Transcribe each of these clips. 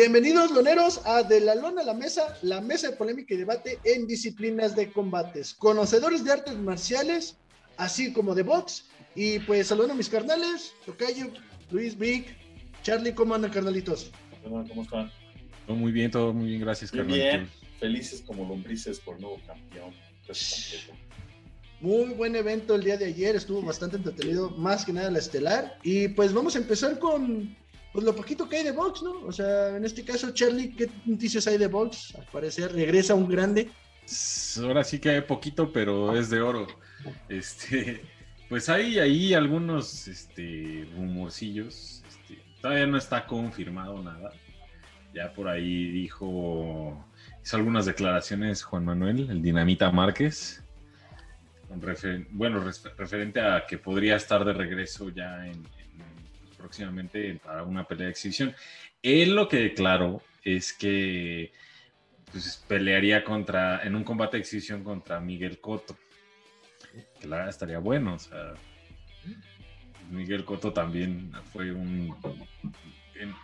Bienvenidos, loneros, a De la Lona a la Mesa, la mesa de polémica y debate en disciplinas de combates. Conocedores de artes marciales, así como de box. Y pues saludo a mis carnales, Tocayo, Luis, Vic, Charlie, ¿cómo andan, carnalitos? ¿Cómo están? Todo muy bien, todo muy bien, gracias, Muy bien, felices como lombrices por nuevo campeón. Muy buen evento el día de ayer, estuvo bastante entretenido, más que nada la estelar. Y pues vamos a empezar con pues lo poquito que hay de box, ¿no? O sea, en este caso, Charlie, ¿qué noticias hay de box? Al parecer regresa un grande. Ahora sí que hay poquito, pero es de oro. Este, pues hay ahí algunos este, rumorcillos. Este, todavía no está confirmado nada. Ya por ahí dijo, hizo algunas declaraciones Juan Manuel, el Dinamita Márquez. bueno, referente a que podría estar de regreso ya en, próximamente para una pelea de exhibición. Él lo que declaró es que pues, pelearía contra, en un combate de exhibición contra Miguel Cotto. Que la estaría bueno, o sea. Miguel Cotto también fue un,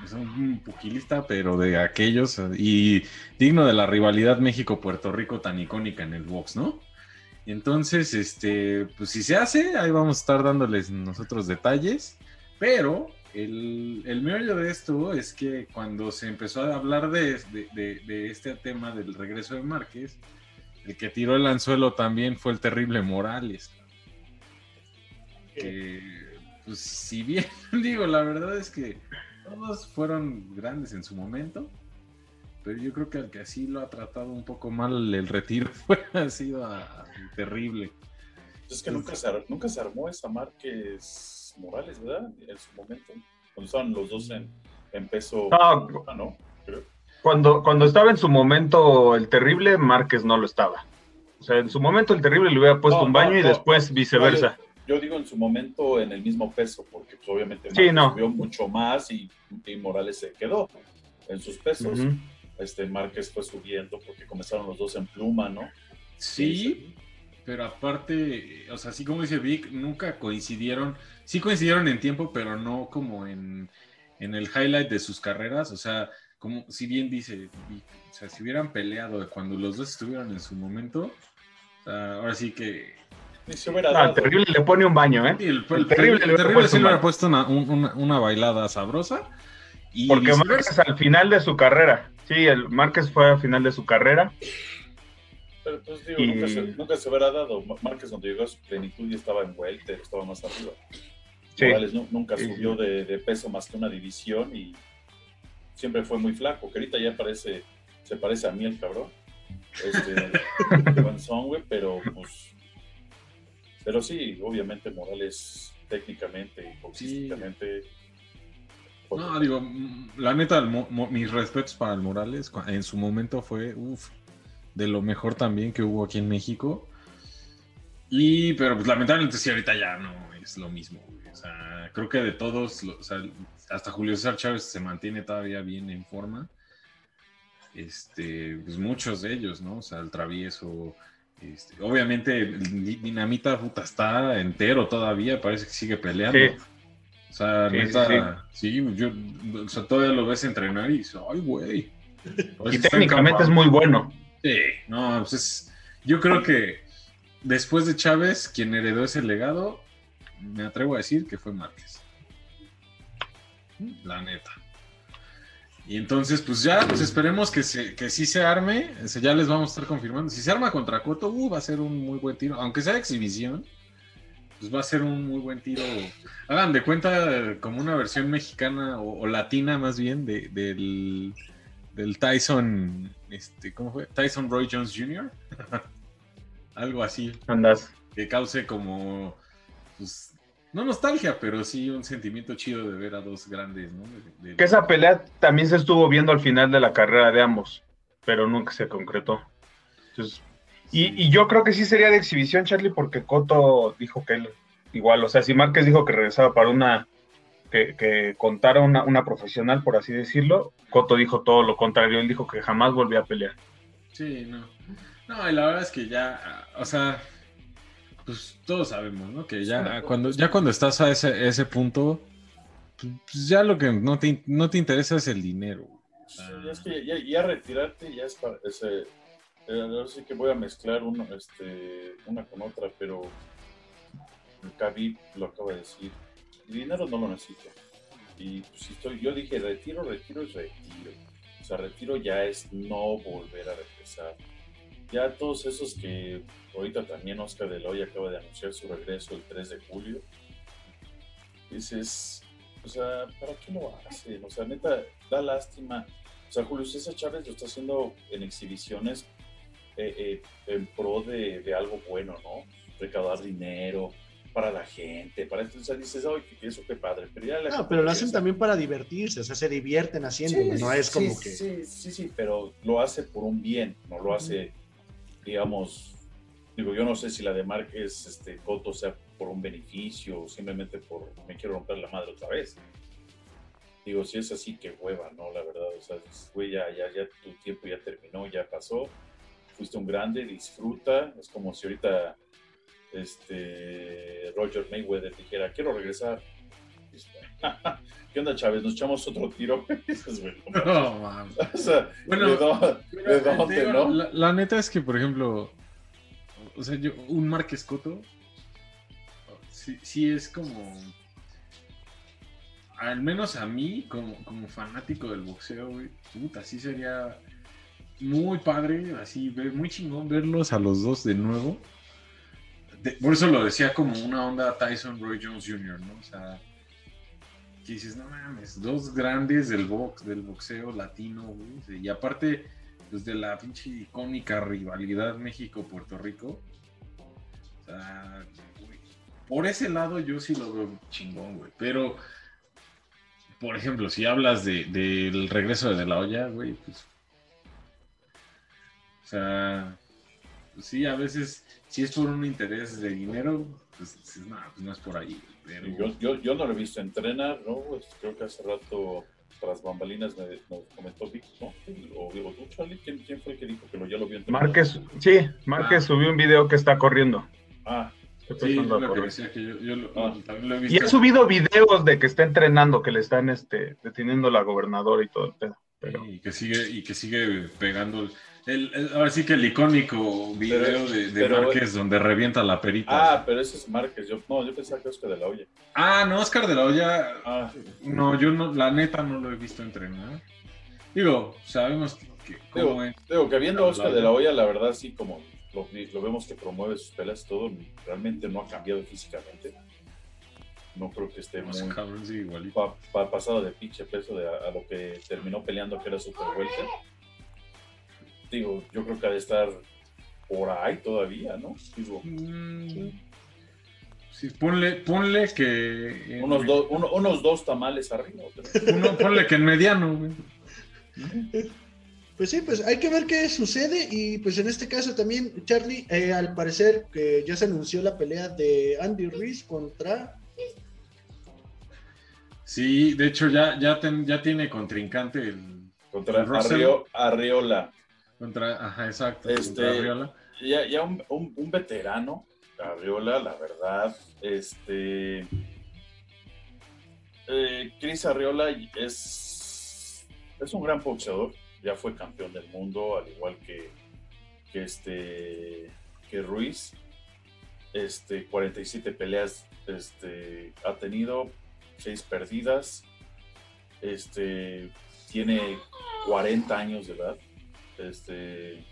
es un pugilista, pero de aquellos, y digno de la rivalidad México-Puerto Rico tan icónica en el box, ¿no? Entonces, este, pues si se hace, ahí vamos a estar dándoles nosotros detalles. Pero el, el meollo de esto es que cuando se empezó a hablar de, de, este tema del regreso de Márquez, el que tiró el anzuelo también fue el terrible Morales. Que, pues, si bien digo, la verdad es que todos fueron grandes en su momento, pero yo creo que el que así lo ha tratado un poco mal el retiro fue, ha sido terrible. Es que nunca se, nunca se armó esa Márquez Morales, ¿verdad? En su momento, cuando estaban los dos en, en peso. No, Cuando, cuando estaba en su momento el terrible, Márquez no lo estaba. O sea, en su momento el terrible le hubiera puesto un baño y después viceversa. Yo, digo en su momento en el mismo peso, porque pues, obviamente Márquez subió mucho más y, Morales se quedó en sus pesos. Este Márquez fue subiendo porque comenzaron los dos en pluma, ¿no? Sí, pero aparte, o sea, así como dice Vic, nunca coincidieron, sí coincidieron en tiempo, pero no como en, el highlight de sus carreras, o sea, como si bien dice Vic, o sea, si hubieran peleado cuando los dos estuvieron en su momento, ahora sí que... El terrible le pone un baño, ¿eh? el, terrible, le hubiera puesto una, bailada sabrosa. Y Porque Márquez al final de su carrera, sí, el Márquez fue al final de su carrera pero pues digo, nunca, se, nunca, se, hubiera dado. Márquez cuando llegó a su plenitud ya estaba en vuelta, estaba más arriba. Morales nunca subió de, de, peso más que una división y siempre fue muy flaco, que ahorita ya parece, se parece a mí el cabrón. Este, güey, pero pues. Pero sí, obviamente Morales técnicamente y boxísticamente. No, digo, la neta, mis respetos para el Morales. En su momento fue, uff, de lo mejor también que hubo aquí en México. Y, pero pues lamentablemente sí, ahorita ya no es lo mismo. O sea, creo que de todos, o sea, hasta Julio César Chávez se mantiene todavía bien en forma. Este, pues muchos de ellos, ¿no? O sea, el travieso. Este, obviamente, el Dinamita puta, está entero todavía, parece que sigue peleando. O sea, neta, sí, yo, o sea, todavía lo ves entrenar y dices, ay, güey. Y técnicamente es muy bueno. Sí, no, pues es, yo creo que después de Chávez, quien heredó ese legado, me atrevo a decir que fue Márquez. La neta. Y entonces, pues ya, pues esperemos que, que sí se arme. ya les vamos a estar confirmando. Si se arma contra Coto, uh, va a ser un muy buen tiro. Aunque sea exhibición, pues va a ser un muy buen tiro. Hagan de cuenta como una versión mexicana o, latina más bien de, del, del Tyson este, ¿cómo fue? Tyson Roy Jones Jr. Algo así. Andas. Que cause como, pues, no nostalgia, pero sí un sentimiento chido de ver a dos grandes, ¿no? Que esa pelea también se estuvo viendo al final de la carrera de ambos, pero nunca se concretó. y, yo creo que sí sería de exhibición, Charlie, porque Coto dijo que él igual, o sea, si Márquez dijo que regresaba para una que, contara una, profesional, por así decirlo. Coto dijo todo lo contrario, él dijo que jamás volvía a pelear. Sí, no. No, y la verdad es que ya, o sea, pues todos sabemos, ¿no? Que ya cuando, ya cuando estás a ese, ese punto, pues ya lo que no te, no te interesa es el dinero. ya, es que ya, retirarte ya es para. Ese, eh, sé que voy a mezclar uno, este, una con otra, pero Khabib lo acaba de decir. Dinero no lo necesito. Y pues, si estoy, yo dije retiro, retiro y retiro. O sea, retiro ya es no volver a regresar. Ya todos esos que ahorita también Oscar de Loya acaba de anunciar su regreso el 3 de julio. Dices, o sea, ¿para qué lo hacen? O sea, neta, da lástima. O sea, Julio César Chávez lo está haciendo en exhibiciones eh, eh, en pro de, de, algo bueno, ¿no? Recaudar dinero, para la gente, para esto, o sea, dices, ay, que eso qué padre. Pero ya no, pero lo hacen también para divertirse, o sea, se divierten haciendo, no es como que... Sí, sí, sí, pero lo hace por un bien, no lo hace, digamos, digo, yo no sé si la de Márquez, este, Coto sea por un beneficio o simplemente por, me quiero romper la madre otra vez. Digo, si es así, que hueva, ¿no? La verdad, o sea, güey, ya, ya, ya tu tiempo ya terminó, ya pasó, fuiste un grande, disfruta, es como si ahorita este, Roger Mayweather dijera, quiero regresar. ¿Qué onda, Chávez? ¿Nos echamos otro tiro? no, man. bueno, La, neta es que, por ejemplo, o sea, yo, un Marques Coto, sí, es como, al menos a mí, como, como fanático del boxeo, güey, puta, sí sería muy padre, así, muy chingón verlos a los dos de nuevo por eso lo decía como una onda Tyson Roy Jones Jr., ¿no? O sea, que dices, no mames, dos grandes del box, del boxeo latino, güey. Y aparte, pues de la pinche icónica rivalidad México-Puerto Rico. O sea, por ese lado yo sí lo veo chingón, güey. Pero, por ejemplo, si hablas de, del regreso de, de la olla, güey, pues. O sea, sí, a veces si es por un interés de dinero, pues, no, pues no es por ahí. Yo, yo, no lo he visto entrenar, ¿no? Pues, creo que hace rato tras bambalinas me, comentó Vic, ¿no? O, digo, tú, Charlie, ¿quién, ¿quién, fue el que dijo que lo, ya lo vio entrenar? Márquez, sí, Márquez ah. subió un video que está corriendo. Ah, Sí, lo que decía, que yo, yo lo, ah. también lo he visto. Y ha subido videos de que está entrenando, que le están este, deteniendo la gobernadora y todo el pedo. Pero... Y que sigue, y que sigue pegando el, ahora sí que el icónico video de, de Márquez donde revienta la perita. Ah, pero ese es Márquez. Yo, no, yo pensaba que Oscar de la Hoya. Ah, no, Oscar de la Hoya. Ah. No, yo no, la neta no lo he visto entrenar. Digo, sabemos que. digo, que viendo a Oscar de la Hoya, la verdad, sí, como lo, lo, vemos que promueve sus peleas, todo realmente no ha cambiado físicamente. No creo que esté muy. pasado de pinche peso de a, lo que terminó peleando, que era Super Welter digo, yo creo que ha de estar por ahí todavía, ¿no? Digo, mm, sí, ponle, ponle que. Unos, unos dos tamales arriba. Uno, ponle que en mediano, Pues sí, pues hay que ver qué sucede y pues en este caso también, Charlie, eh, al parecer que ya se anunció la pelea de Andy Ruiz contra... Sí, de hecho ya, ya, ya tiene contrincante el... Contra Arriola. Contra, ajá, exacto. Este, Ya, ya un, un, veterano, Arriola, la verdad. Este. Eh, Chris Arriola es, es un gran boxeador. Ya fue campeón del mundo, al igual que, que, este, que Ruiz. Este, 47 peleas este, ha tenido, 6 perdidas. Este, tiene 40 años de edad. Este,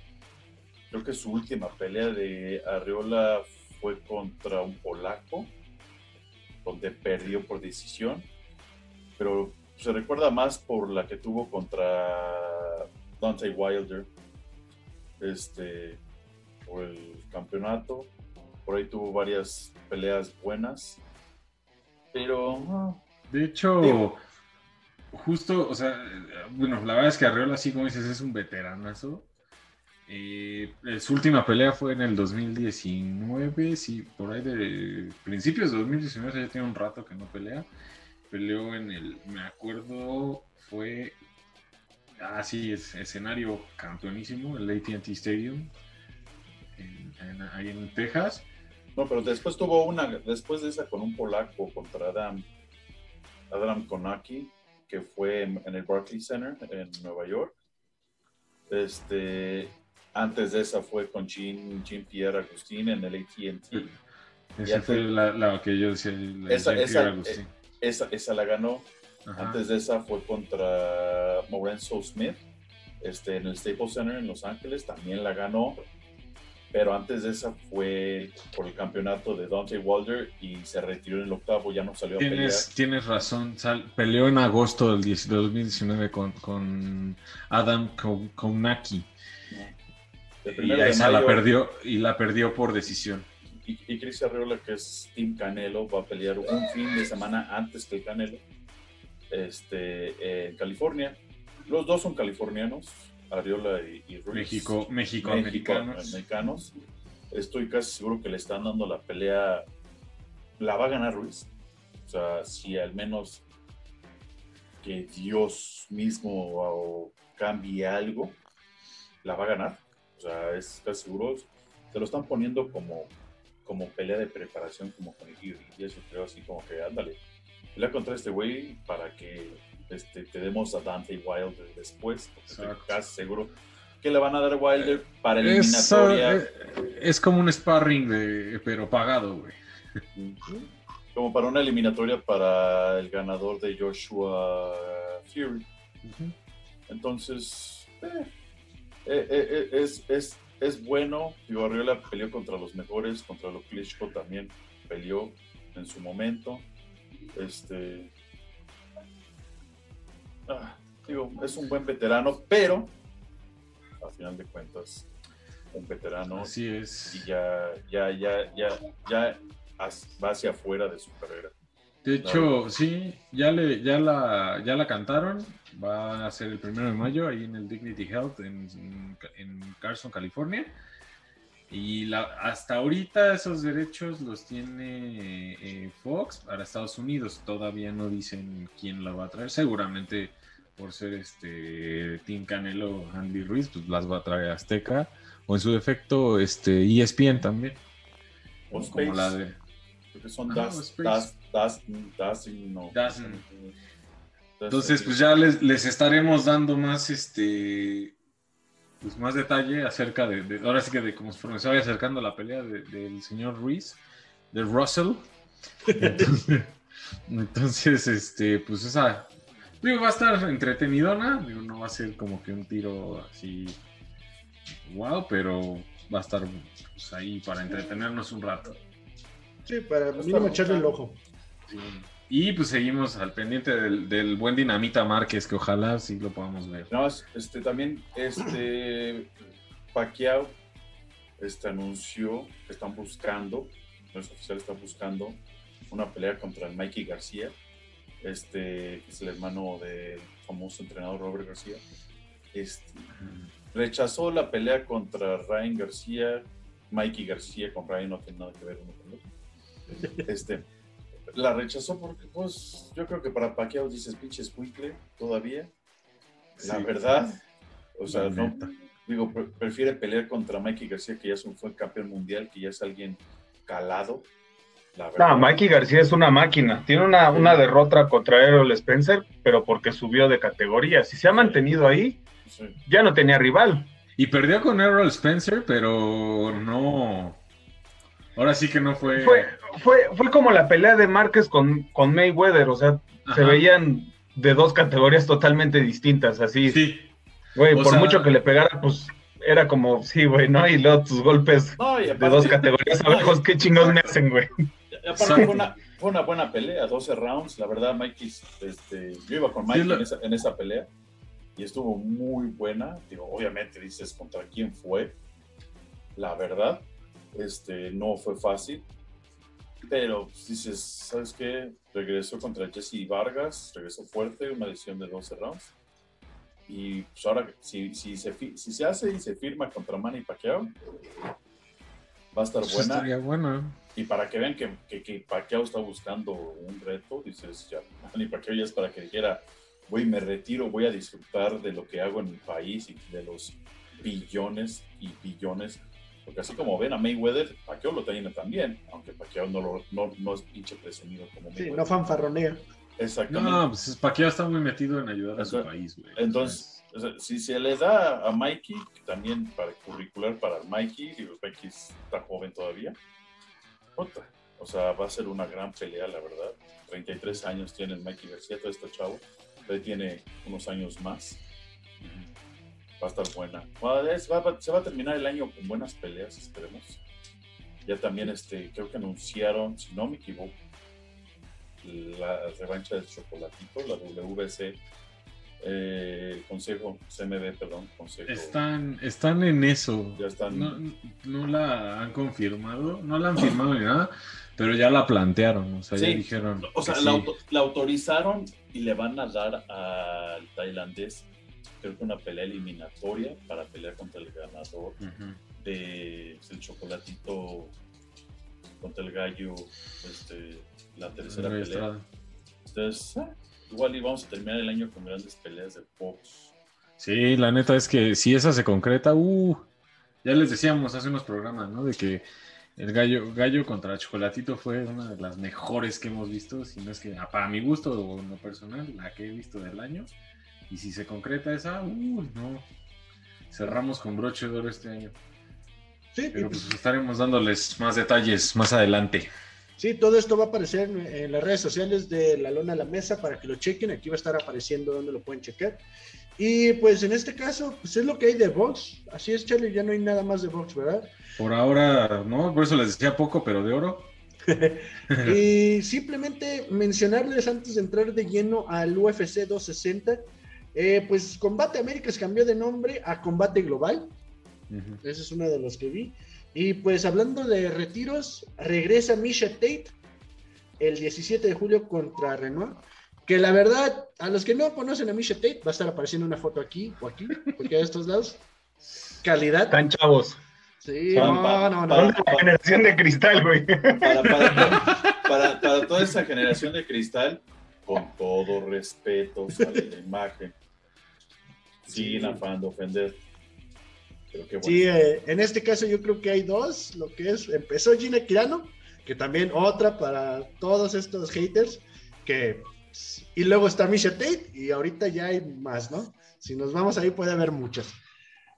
creo que su última pelea de Arreola fue contra un polaco, donde perdió por decisión, pero se recuerda más por la que tuvo contra Dante Wilder, este, por el campeonato. Por ahí tuvo varias peleas buenas, pero... De hecho, justo, o sea, bueno, la verdad es que Arreola, así como dices, es un veteranazo. Eh, su última pelea fue en el 2019, sí, por ahí de principios de 2019, ya tiene un rato que no pelea. Peleó en el, me acuerdo, fue, ah, sí, es escenario campeonísimo, el ATT Stadium, ahí en Texas. No, pero después tuvo una, después de esa con un polaco contra Adam, Adam Konaki, que fue en, el Barclays Center en Nueva York. Este, antes de esa fue con Jean, Jean Pierre Agustín en el AT&T. Esa fue la, que yo decía. esa, esa, esa, la ganó. Antes de esa fue contra Morenzo Smith este, en el Staples Center en Los Ángeles. También la ganó pero antes de esa fue por el campeonato de Dante Wilder y se retiró en el octavo, ya no salió a pelear. Tienes razón, peleó en agosto del 2019 con, con Adam Kounaki. Y esa la perdió, y la perdió por decisión. Y, y Chris Arreola, que es Team Canelo, va a pelear un fin de semana antes que el Canelo este, en California. Los dos son californianos, Ariola y, Ruiz. México, México, americanos. Estoy casi seguro que le están dando la pelea. La va a ganar Ruiz. O sea, si al menos que Dios mismo cambie algo, la va a ganar. O sea, es casi seguro. Se lo están poniendo como, como pelea de preparación, como con el Y eso creo así como que, ándale, pelea contra este güey para que este, tenemos a Dante Wilder después, estoy casi seguro que le van a dar Wilder para eliminatoria. Es, es como un sparring, de, pero pagado, güey. Como para una eliminatoria para el ganador de Joshua Fury. Entonces, eh, eh, eh, es, es, es bueno. Digo, Arriola peleó contra los mejores, contra los Klitschko también peleó en su momento. Este, Ah, digo, es un buen veterano, pero a final de cuentas, un veterano. Así es. Y ya, ya, ya, ya, ya va hacia afuera de su carrera. De hecho, sí, ya le, ya la, ya la cantaron. Va a ser el primero de mayo ahí en el Dignity Health en, en Carson, California. Y la, hasta ahorita esos derechos los tiene eh, Fox para Estados Unidos. Todavía no dicen quién la va a traer. Seguramente por ser este Team Canelo Andy Ruiz, pues las va a traer Azteca. O en su defecto, este ESPN también. O Space. Como la de. Son ah, no. Entonces, pues ya les, les estaremos dando más este pues, más detalle acerca de, ahora sí que de cómo se vaya acercando la pelea del señor Ruiz, de Russell. Entonces, este, pues esa, digo, va a estar entretenidona, digo, no va a ser como que un tiro así, wow, pero va a estar pues, ahí para entretenernos un rato. Sí, para mínimo echarle el ojo. Sí. Y pues seguimos al pendiente del, buen Dinamita Márquez, que ojalá sí lo podamos ver. No, este, también este Pacquiao este, anunció que están buscando, no es oficial, están buscando una pelea contra el Mikey García, este, que es el hermano del famoso entrenador Robert García. Este, rechazó la pelea contra Ryan García, Mikey García con Ryan no tiene nada que ver uno con otro. Este, la rechazó porque, pues, yo creo que para Pacquiao dices pinche squinkle todavía. La verdad, o sea, no, digo, prefiere pelear contra Mikey García, que ya es un fue campeón mundial, que ya es alguien calado. No, Mikey García es una máquina. Tiene una, una derrota contra Errol Spencer, pero porque subió de categoría. Si se ha mantenido ahí, ya no tenía rival. Y perdió con Errol Spencer, pero no, Ahora sí que no fue... Fue, fue, fue como la pelea de Márquez con, con Mayweather, o sea, se veían de dos categorías totalmente distintas, así. Sí. Güey, por mucho que le pegara, pues era como, sí, güey, ¿no? Y luego tus golpes de dos categorías abajo, ¿qué chingados me hacen, güey? Aparte fue una, fue una buena pelea, 12 rounds, la verdad, Mikey, este, yo iba con Mikey en, esa, en esa pelea y estuvo muy buena. Digo, obviamente dices contra quién fue, la verdad, este, no fue fácil, pero pues, dices, ¿sabes qué? Regresó contra Jesse Vargas, regresó fuerte, una decisión de 12 rounds. Y pues ahora, si, si, se, si se hace y se firma contra Manny Pacquiao, va a estar buena. buena. Y para que vean que, que, que, Pacquiao está buscando un reto, dices, ya, Manny Pacquiao ya es para que dijera, voy, me retiro, voy a disfrutar de lo que hago en mi país y de los billones y billones porque así como ven a Mayweather, Pacquiao lo tiene también, aunque Pacquiao no, lo, no, no es pinche presumido como Mayweather. Sí, no fanfarronea. Exactamente. No, pues Pacquiao está muy metido en ayudar a su país, güey. Entonces, si se le da a Mikey, también para curricular para Mikey, digo, Mikey está joven todavía, otra. O sea, va a ser una gran pelea, la verdad. 33 años tiene Mikey García, todo este chavo. Tiene unos años más. Va a estar buena. se va a terminar el año con buenas peleas, esperemos. Ya también este, creo que anunciaron, si no me equivoco, la revancha del chocolatito, la WBC eh, consejo, CMB, perdón, consejo. Están, están en eso. Ya están. No, la han confirmado, no la han firmado ni nada, pero ya la plantearon, o sea, ya dijeron. O sea, la, autorizaron y le van a dar al tailandés, creo que una pelea eliminatoria para pelear contra el ganador de, del chocolatito contra el gallo, este, la tercera pelea. Entonces, ah, igual íbamos a terminar el año con grandes peleas de box. Sí, la neta es que si esa se concreta, uh, ya les decíamos hace unos programas, ¿no? De que el gallo, gallo contra Chocolatito fue una de las mejores que hemos visto, si no es que, para mi gusto o en lo personal, la que he visto del año. Y si se concreta esa, uh, no. Cerramos con broche de oro este año. Sí, Pero pues estaremos dándoles más detalles más adelante. Sí, todo esto va a aparecer en, las redes sociales de La Lona a la Mesa para que lo chequen. Aquí va a estar apareciendo donde lo pueden chequear. Y pues en este caso, pues es lo que hay de box. Así es, Charlie, ya no hay nada más de box, ¿verdad? Por ahora, no, por eso les decía poco, pero de oro. y simplemente mencionarles antes de entrar de lleno al UFC 260, eh, pues Combate Américas cambió de nombre a Combate Global. Ese es uno de los que vi. Y pues hablando de retiros, regresa Misha Tate el 17 de julio contra Renoir. Que la verdad, a los que no conocen a Misha Tate, va a estar apareciendo una foto aquí o aquí, porque de estos lados. Calidad. Tan chavos. Sí, no, no, no. la generación de cristal, güey. Para, para, toda esa generación de cristal, con todo respeto, sale la imagen. Sin afán de ofender. Sí, eh, en este caso yo creo que hay dos, lo que es, empezó Gina Kirano, que también otra para todos estos haters, que, y luego está Misha Tate, y ahorita ya hay más, ¿no? Si nos vamos ahí puede haber muchas.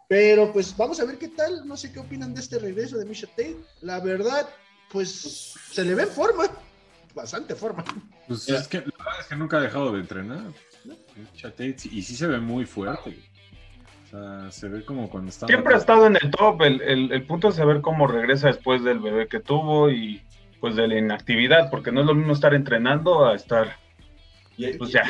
Pero pues vamos a ver qué tal, no sé qué opinan de este regreso de Misha Tate. La verdad, pues se le ve en forma, bastante forma. Pues es que la verdad es que nunca ha dejado de entrenar. Misha Tate, y sí se ve muy fuerte se ve como cuando está. Siempre ha estado en el top. El, punto es saber cómo regresa después del bebé que tuvo y pues de la inactividad, porque no es lo mismo estar entrenando a estar. Y, pues ya.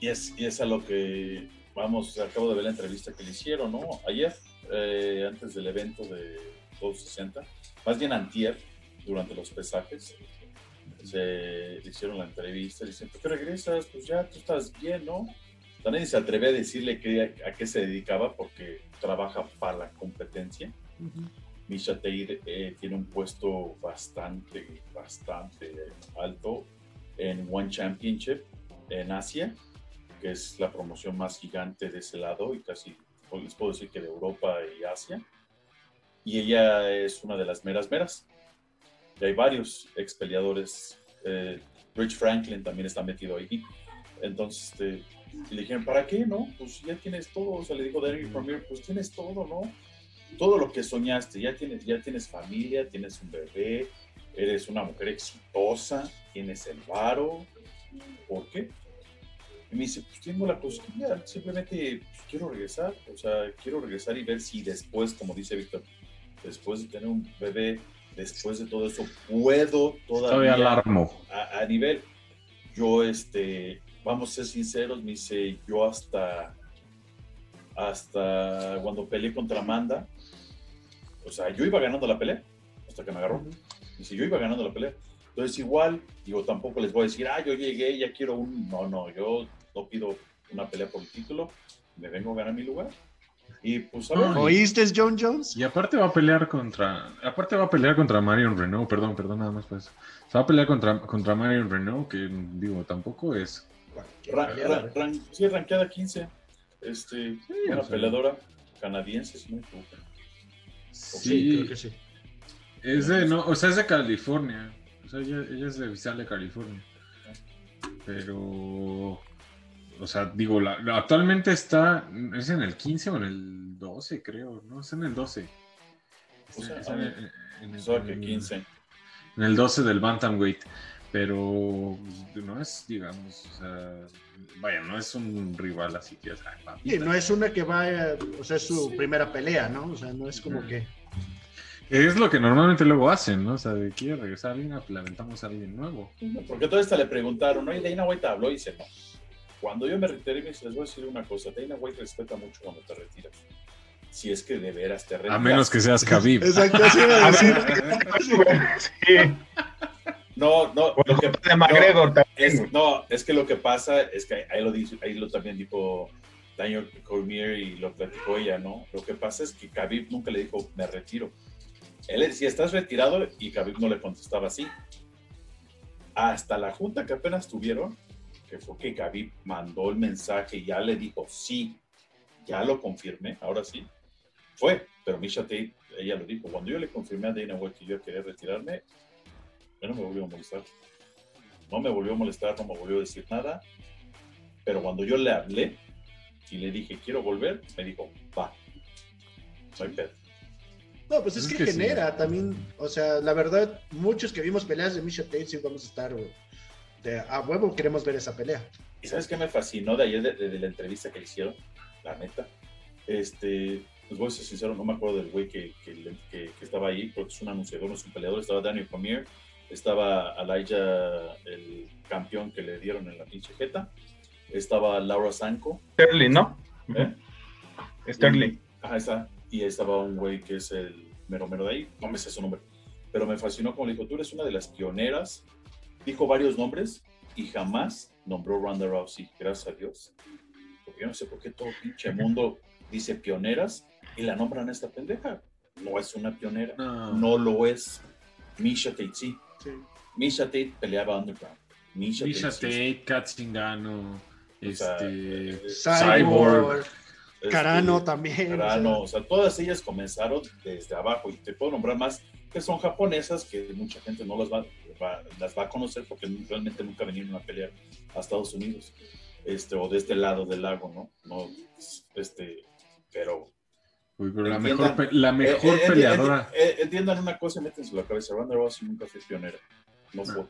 Y, es, y es a lo que vamos, acabo de ver la entrevista que le hicieron, ¿no? Ayer, eh, antes del evento de 260, más bien antier, durante los pesajes, se le hicieron la entrevista, le dicen, ¿por qué regresas? Pues ya tú estás bien, ¿no? También se atreve a decirle que, a qué se dedicaba porque trabaja para la competencia. Misha Teir eh, tiene un puesto bastante, bastante alto en One Championship en Asia, que es la promoción más gigante de ese lado y casi les puedo decir que de Europa y Asia. Y ella es una de las meras meras. Y hay varios ex peleadores. Eh, Rich Franklin también está metido ahí. Entonces, este, y le dijeron, ¿para qué? No, pues ya tienes todo. O sea, le dijo Derek Premier, pues tienes todo, ¿no? Todo lo que soñaste, ya tienes, ya tienes familia, tienes un bebé, eres una mujer exitosa, tienes el varo. ¿Por qué? Y me dice, pues tengo la posibilidad, simplemente pues, quiero regresar, o sea, quiero regresar y ver si después, como dice Víctor, después de tener un bebé, después de todo eso, puedo todavía... alarmo. A, a nivel, yo este, vamos a ser sinceros, me dice, yo hasta, hasta cuando peleé contra Amanda, o sea, yo iba ganando la pelea, hasta que me agarró. Dice, yo iba ganando la pelea. Entonces igual, digo, tampoco les voy a decir, ah, yo llegué, ya quiero un... No, no, yo no pido una pelea por el título, me vengo a ganar mi lugar. Y pues a ver. ¿Oíste, John Jones? Y aparte va a pelear contra. Aparte va a pelear contra Marion Renault, perdón, perdón, nada más pues. Se va a pelear contra, contra Marion Renault, que digo, tampoco es sí, ranqueada 15. Este, una peleadora canadiense, si no me equivoco. Sí, creo que sí. Es de, no, o sea, es de California. O sea, ella, es de oficial de California. Pero, o sea, digo, la, actualmente está, es en el 15 o en el 12, creo, ¿no? Es en el 12. O sea, en, el, en, el, 15. En el 12 del Bantamweight pero pues, no es, digamos, o sea, vaya, no es un rival así que es. Sí, no es una que vaya, o sea, es su primera pelea, ¿no? O sea, no es como que. Es lo que normalmente luego hacen, ¿no? O sea, de quiere regresar a alguien, le aventamos a alguien nuevo. Porque todo esto le preguntaron, ¿no? Y Dana White habló y dice, no. Cuando yo me retiré, les voy a decir una cosa, Dana White respeta mucho cuando te retiras. Si es que de veras te retiras. A menos que seas Khabib. Exacto, así a decir. sí. No, no, lo que, no, es, no, es que lo que pasa es que ahí lo dice, ahí lo también dijo Daniel Cormier y lo platicó ella, ¿no? Lo que pasa es que Khabib nunca le dijo, me retiro. Él le decía, ¿estás retirado? Y Khabib no le contestaba así. Hasta la junta que apenas tuvieron, que fue que Khabib mandó el mensaje y ya le dijo, sí, ya lo confirmé, ahora sí, fue. Pero Misha Tate, ella lo dijo, cuando yo le confirmé a Dana White que yo quería retirarme, ya no me volvió a molestar. No me volvió a molestar, no me volvió a decir nada. Pero cuando yo le hablé y le dije, quiero volver, me dijo, va. No hay pedo. No, pues es, que, genera también, o sea, la verdad, muchos que vimos peleas de Misha Tate sí vamos a estar, de, a huevo queremos ver esa pelea. ¿Y sabes qué me fascinó de ayer, de, la entrevista que le hicieron? La neta. Este, pues voy a ser sincero, no me acuerdo del güey que, que, estaba ahí, porque es un anunciador, no es un peleador, estaba Daniel Cormier, estaba Elijah, el campeón que le dieron en la pinche jeta, estaba Laura Sanko. Sterling, ¿no? ¿Eh? Sterling. ajá, está. Y estaba un güey que es el mero mero de ahí, no me sé su nombre, pero me fascinó como le dijo, tú eres una de las pioneras, dijo varios nombres y jamás nombró Ronda Rousey, gracias a Dios. Porque yo no sé por qué todo pinche mundo dice pioneras y la nombran a esta pendeja. No es una pionera, no, no lo es. Misha Tate sí. Misha Tate peleaba underground. Misha, Tate, Katzingano, este, Cyborg, Carano este, también. Carano, o sea, todas ellas comenzaron desde abajo y te puedo nombrar más que son japonesas que mucha gente no las va, las va a conocer porque realmente nunca vinieron a pelear a Estados Unidos este, o de este lado del lago, ¿no? no este, pero Uy, pero la mejor, la mejor eh, eh, peleadora. Eh, entiendan una cosa y métense la cabeza. Ronda Rousey nunca fue pionera. No fue.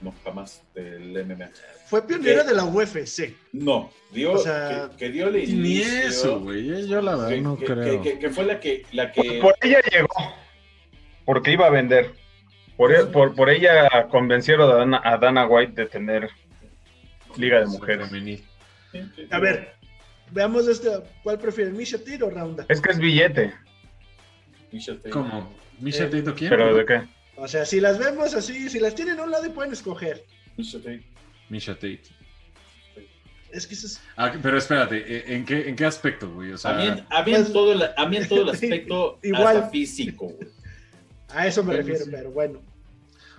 No, jamás del MMA. Fue pionera de la UFC. No, dio, que, dio el inicio. Ni eso, güey. Yo la verdad no creo. Que, fue la que, la que. Por, ella llegó. Porque iba a vender. Por, e, por, por ella convencieron a Dana, a Dana White de tener Liga de Mujeres. A ver, Veamos este, ¿cuál prefieren, Misha Tate o Ronda? Es que es billete. Misha Tate. ¿Cómo? ¿Misha Tate o quién? ¿Pero de qué? O sea, si las vemos así, si las tienen a un lado y pueden escoger. Misha Tate. Misha Tate. Es que eso es... Ah, pero espérate, ¿e, ¿en qué, en qué aspecto, güey? O sea, a mí, a mí en, pues, todo el, a mí en todo el aspecto igual, físico, güey. A eso me refiero, pero bueno.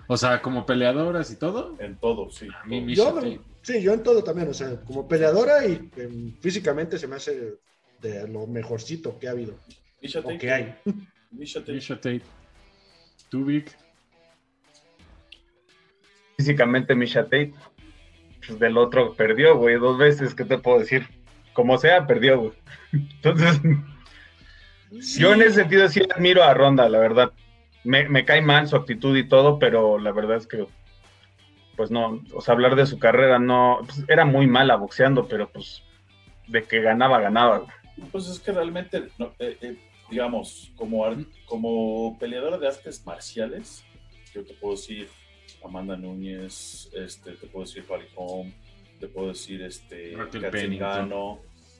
O sea, como peleadoras y todo. En todo, sí. A mí Misha Tate. Sí, yo en todo también, o sea, como peleadora y em, físicamente se me hace de lo mejorcito que ha habido. Misha o que hay. Misha Tate. Misha Tate. Tubik. Físicamente Misha Tate. Pues del otro perdió, güey, dos veces, ¿qué te puedo decir? Como sea, perdió, güey. Entonces, yo en ese sentido sí admiro a Ronda, la verdad. Me, me cae mal su actitud y todo, pero la verdad es que pues no, o sea, hablar de su carrera no, pues, era muy mala boxeando, pero pues de que ganaba, ganaba. Pues es que realmente, eh, eh, digamos, como, como peleadora de artes marciales, yo te puedo decir Amanda Núñez, este, te puedo decir Pali te puedo decir este,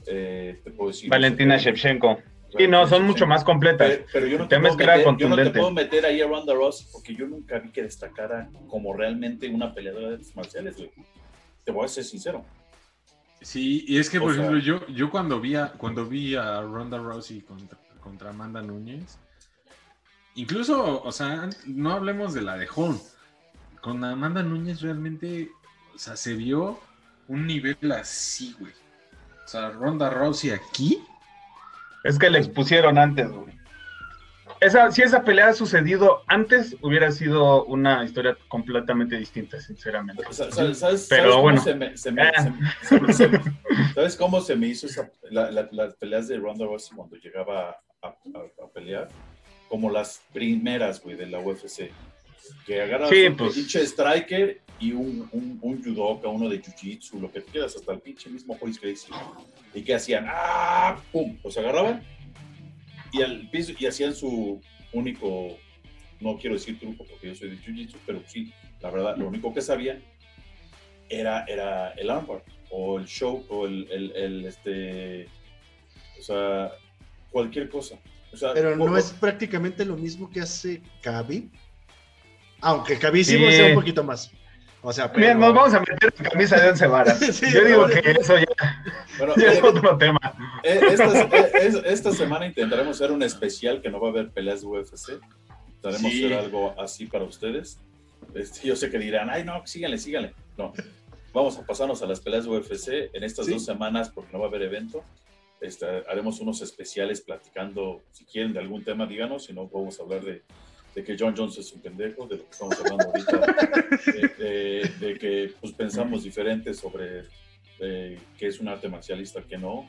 eh, te puedo decir... Valentina Shevchenko. Sí, no, son mucho más completas. Pero, yo, no te puedo meter, yo no te puedo meter ahí a Ronda Ross porque yo nunca vi que destacara como realmente una peleadora de artes marciales, güey. Te voy a ser sincero. Sí, y es que, por ejemplo, yo, yo cuando vi a, cuando vi a Ronda Rousey contra, contra Amanda Núñez, incluso, o sea, no hablemos de la de Horn. Con Amanda Núñez realmente, o sea, se vio un nivel así, güey. O sea, Ronda Rousey aquí es que le expusieron antes, güey. esa, si esa pelea ha sucedido antes, hubiera sido una historia completamente distinta, sinceramente. Pero bueno. ¿Sabes cómo se me hizo esa, las peleas de Ronda Rousey cuando llegaba a, pelear? Como las primeras, güey, de la UFC. Que agarra sí, pues. striker y un, un, un judoka, uno de jiu-jitsu, lo que quieras, hasta el pinche mismo Hoist Gracie. ¿Y que hacían? ¡Ah! ¡Pum! Los agarraban y al piso y hacían su único, no quiero decir truco porque yo soy de Jiu-Jitsu, pero sí, la verdad, lo único que sabía era, era el armbar o el show o el, el, este, o sea, cualquier cosa. pero no es prácticamente lo mismo que hace Kabi. Aunque Kabi sí, sí. a un poquito más. O sea, Bien, nos vamos a meter en camisa de once varas. Yo digo que eso ya, es eh, otro tema. Eh, esta, eh, esta, semana intentaremos hacer un especial que no va a haber peleas de UFC. Intentaremos hacer algo así para ustedes. Este, yo sé que dirán, ay, no, síganle, síganle. No, vamos a pasarnos a las peleas de UFC en estas dos semanas porque no va a haber evento. Este, haremos unos especiales platicando, si quieren, de algún tema, díganos, si no, a hablar de de que John Jones es un pendejo, de lo que estamos hablando ahorita, de, que pues, pensamos diferente sobre eh, qué es un arte marcialista, qué no.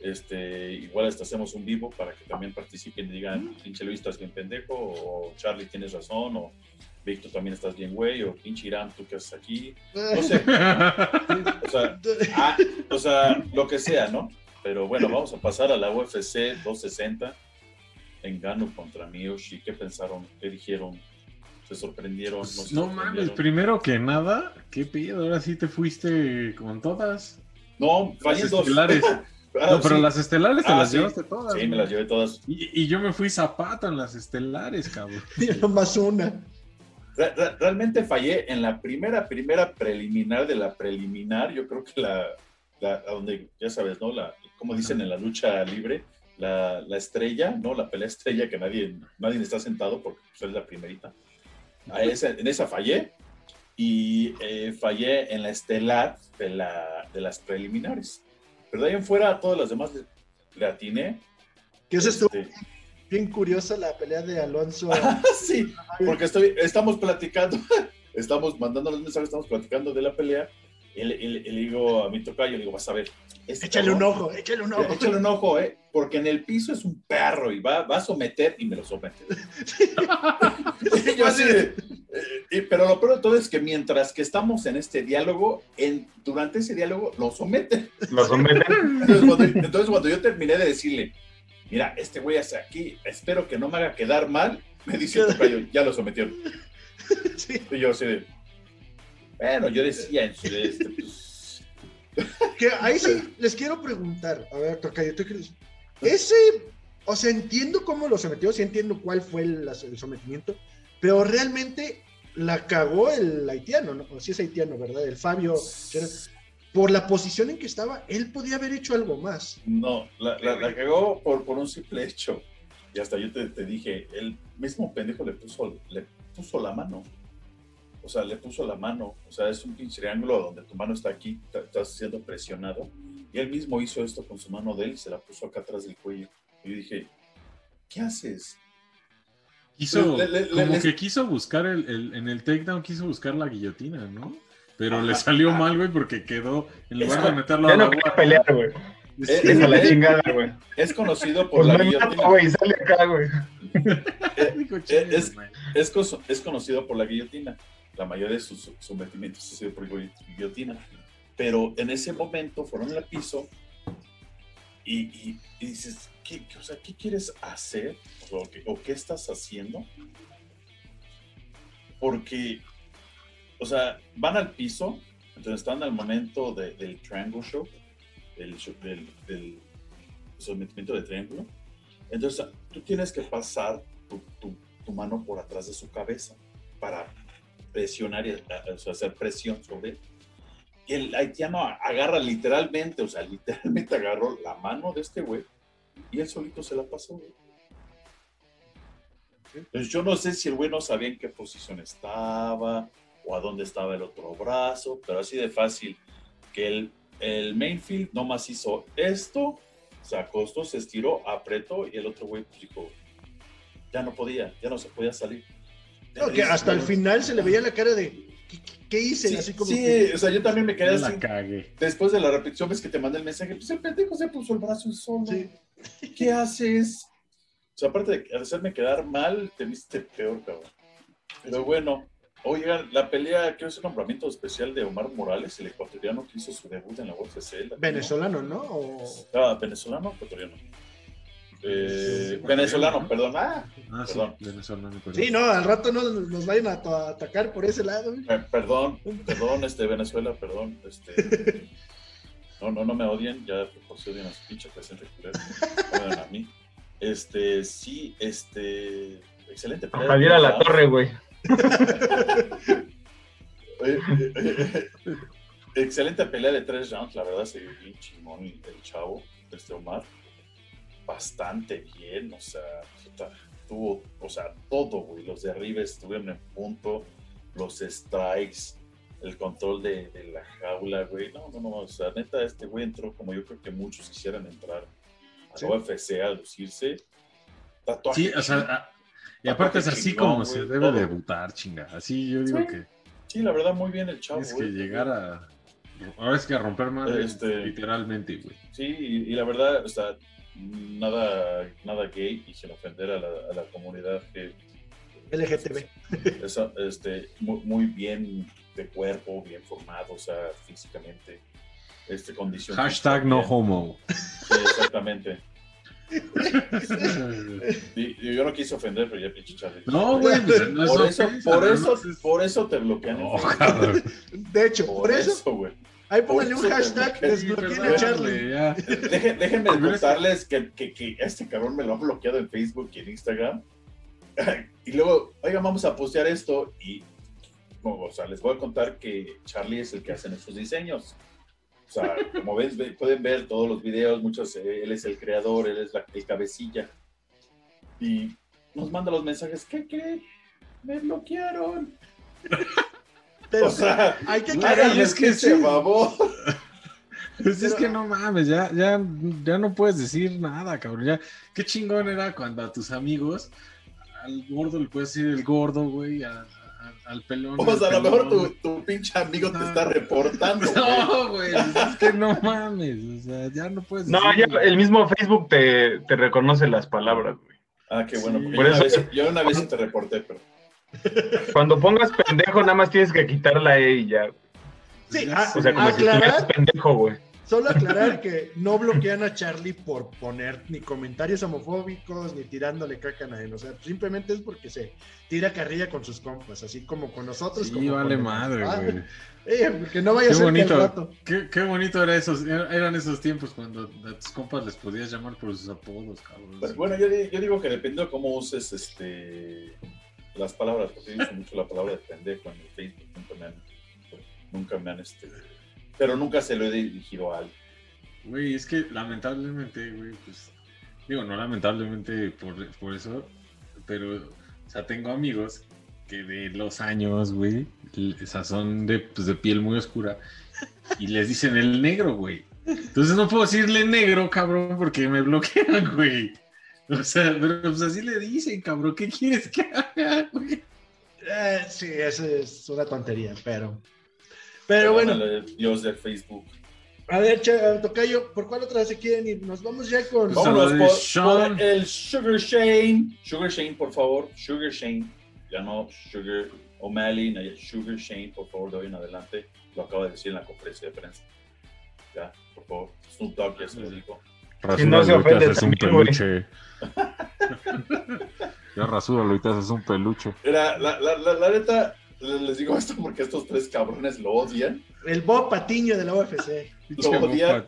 Este, igual hasta hacemos un vivo para que también participen y digan, pinche Luis, estás bien pendejo, o Charlie, tienes razón, o Víctor, también estás bien güey, o pinche Irán, tú qué haces aquí, no sé. O sea, ah, o sea, lo que sea, ¿no? Pero bueno, vamos a pasar a la UFC 260 Engano contra Miyoshi, ¿qué pensaron? ¿Qué dijeron? ¿Se sorprendieron? No, mames, primero que nada, ¿qué pedo? Ahora sí te fuiste con todas. No, fallé dos. Estelares. Ah, no, pero las estelares te ah, las llevaste todas. Sí, me las llevé todas. Y, yo me fui zapato en las estelares, cabrón. y más una. realmente fallé en la primera, primera preliminar de la preliminar. Yo creo que la, la donde, ya sabes, ¿no? La, como dicen en la lucha libre, la, la, estrella, ¿no? La pelea estrella que nadie, nadie está sentado porque pues, es la primerita. A en esa fallé y eh, fallé en la estelar de, la, de las preliminares. Pero de ahí en fuera, todas las demás le, atiné. ¿Qué es esto? Este, bien curiosa la pelea de Alonso. sí, porque estoy, estamos platicando, estamos mandando los mensajes, estamos platicando de la pelea y le, digo a mi tocayo, le digo, vas a ver. Este échale un ojo, échale un ojo. Échale un ojo, ¿eh? Porque en el piso es un perro y va, va a someter y me lo somete. yo así eh, pero lo peor de todo es que mientras que estamos en este diálogo, en, durante ese diálogo lo someten. Lo someten. Entonces cuando, yo terminé de decirle, mira, este güey hace aquí, espero que no me haga quedar mal, me dice, tocayo, ya lo sometieron. Y yo así de bueno, yo decía en su este, pues... Que ahí sí les quiero preguntar, a ver, Tocayo, ¿tú crees? Ese, o sea, entiendo cómo lo sometió, sí entiendo cuál fue el, sometimiento, pero realmente la cagó el haitiano, ¿no? O sí es haitiano, ¿verdad? El Fabio, por la posición en que estaba, él podía haber hecho algo más. No, la, la, cagó por, por un simple hecho. Y hasta yo te, te, dije, el mismo pendejo le puso, le puso la mano o sea, le puso la mano, o sea, es un pinche triángulo donde tu mano está aquí, estás siendo presionado, y él mismo hizo esto con su mano de él y se la puso acá atrás del cuello. Y yo dije, ¿qué haces? Quiso, como que quiso buscar el, en el takedown, quiso buscar la guillotina, ¿no? Pero le salió mal, güey, porque quedó, en lugar de meterlo a la no pelear, güey. Es, es, la chingada, güey. Es conocido por pues la guillotina. güey, sale acá, güey. es, es, es, conocido por la guillotina la mayoría de sus sometimientos ha sido por guillotina. Pero en ese momento fueron al piso y, dices, ¿qué, o sea, ¿qué quieres hacer? O, qué, estás haciendo? Porque, o sea, van al piso, entonces están al momento del triangle show, del, del, sometimiento de triángulo. Entonces, tú tienes que pasar tu, tu mano por atrás de su cabeza para presionar, y, o sea, hacer presión sobre él. Y el haitiano agarra literalmente, o sea, literalmente agarró la mano de este güey y él solito se la pasó, Entonces yo no sé si el güey no sabía en qué posición estaba o a dónde estaba el otro brazo, pero así de fácil que el, el mainfield nomás hizo esto, se acostó, se estiró, apretó y el otro güey pues dijo, ya no podía, ya no se podía salir. No, que hasta el final se le veía la cara de ¿qué, hice? Sí, así como sí, que- o sea, yo también me quedé La así. cagué. Después de la repetición, ves que te mandé el mensaje, pues el pendejo se puso el brazo el solo. Sí. ¿Qué haces? O sea, aparte de hacerme quedar mal, te viste peor, cabrón. Pero bueno, oigan, la pelea, creo que es un nombramiento especial de Omar Morales, el ecuatoriano que hizo su debut en la UFC. latino. venezolano, ¿no? O- Ah, venezolano o ecuatoriano. Eh, Sí, venezolano, ¿no? perdón. Ah, Ah, sí, Perdón. venezolano, perdón. Sí, no, al rato no nos vayan a, atacar por ese lado. per- perdón, perdón, este, Venezuela, perdón. Este, no, no, no me odien, ya por si odian a su pinche presidente a mí. Este, sí, este, excelente. A pelea. Javier a la torre, güey. Eh, eh, eh, Excelente pelea de tres rounds, la verdad se vio bien chingón el chavo, este Omar. Bastante bien, o sea, tuvo, o sea, todo, güey. Los derribes estuvieron en punto, los strikes, el control de, de la jaula, güey. No, no, no, o sea, neta, este güey entró como yo creo que muchos quisieran entrar a Sí. la UFC a lucirse. Tatuaje Sí, o sea, y aparte es así chingón, como güey, se debe todo. debutar, chinga. Así yo digo Sí. que sí, la verdad, muy bien el chavo. tienes que güey. llegar a. Ahora es que a romper madres, Este- literalmente, güey. Sí, y, y la verdad, o sea, nada, nada gay y sin ofender a la, a la comunidad que LGTB. es, este, muy, muy bien de cuerpo, bien formado, o sea, físicamente, este, condición. Hashtag no bien. homo. Sí, exactamente. Y, y yo no quise ofender, pero ya pinche Charlie. No, güey, pues no por eso, por eso, por eso te bloquean. No. De hecho, por, eso, güey. Ahí pónganle un hashtag, desbloqueen a Charlie. déjenme es- contarles que, que, que este cabrón me lo ha bloqueado en Facebook y en Instagram. Y luego, oigan, vamos a postear esto. Y, como, o sea, les voy a contar que Charlie es el que hace nuestros diseños. O sea, como ven, ve- pueden ver todos los videos, muchos, eh, él es el creador, él es la, el cabecilla. Y nos manda los mensajes, ¿qué, qué? Me bloquearon. Pero o sea, hay que aclarar. es que ese sí. favor. Pues es que no mames, ya, ya, ya no puedes decir nada, cabrón. Ya, qué chingón era cuando a tus amigos, al gordo le puedes decir el gordo, güey, a- a- al pelón. O sea, a lo mejor tu, tu pinche amigo te No. está reportando. güey. No, güey, es que no mames, o sea, ya no puedes No, decir, ya el mismo Facebook te, te reconoce las palabras, güey. Ah, qué bueno. Sí. Por yo, una vez, yo una vez sí te reporté, pero. Cuando pongas pendejo, nada más tienes que quitar la E y ya. Sí, a-. O sea, como si aclarar, estuvieras pendejo, güey. solo aclarar que no bloquean a Charlie por poner ni comentarios homofóbicos ni tirándole caca a nadie. O sea, simplemente es porque se tira carrilla con sus compas, así como con nosotros. Sí, como vale madre, güey. eh, porque no vaya Qué a ser bonito, rato. qué, qué bonito era esos, eran esos tiempos cuando a tus compas les podías llamar por sus apodos, cabrón. Pues, bueno, yo, yo digo que depende de cómo uses este, las palabras, porque yo uso mucho la palabra de pendejo en el Facebook. Nunca me han. Nunca me han este, pero nunca se lo he dirigido a alguien. Güey, es que lamentablemente, güey, pues, digo, no lamentablemente por, por eso, pero, o sea, tengo amigos que de los años, güey, o sea, son de, pues, de piel muy oscura y les dicen el negro, güey. Entonces no puedo decirle negro, cabrón, porque me bloquean, güey. O sea, pero pues así le dicen, cabrón, ¿qué quieres que haga? Eh, sí, eso es una tontería, pero. Pero bueno, Dios del Facebook. a ver, Tocayo, ¿por cuál otra se quieren ir? Nos vamos ya con. Pues, Vámonos por, por el Sugar Shane. Sugar Shane, por favor. Sugar Shane. Ya no Sugar O'Malley, no, Sugar Shane, por favor, de hoy en adelante. Lo acaba de decir en la conferencia de prensa. Ya, por favor. Snoop Dogg ya se lo dijo. Si no se ofende haces un peluche. ya rasúralo y te haces un peluche. Mira, la, la, la, la neta, les digo esto porque estos tres cabrones lo odian. El Bob Patiño de la UFC. Lo odia.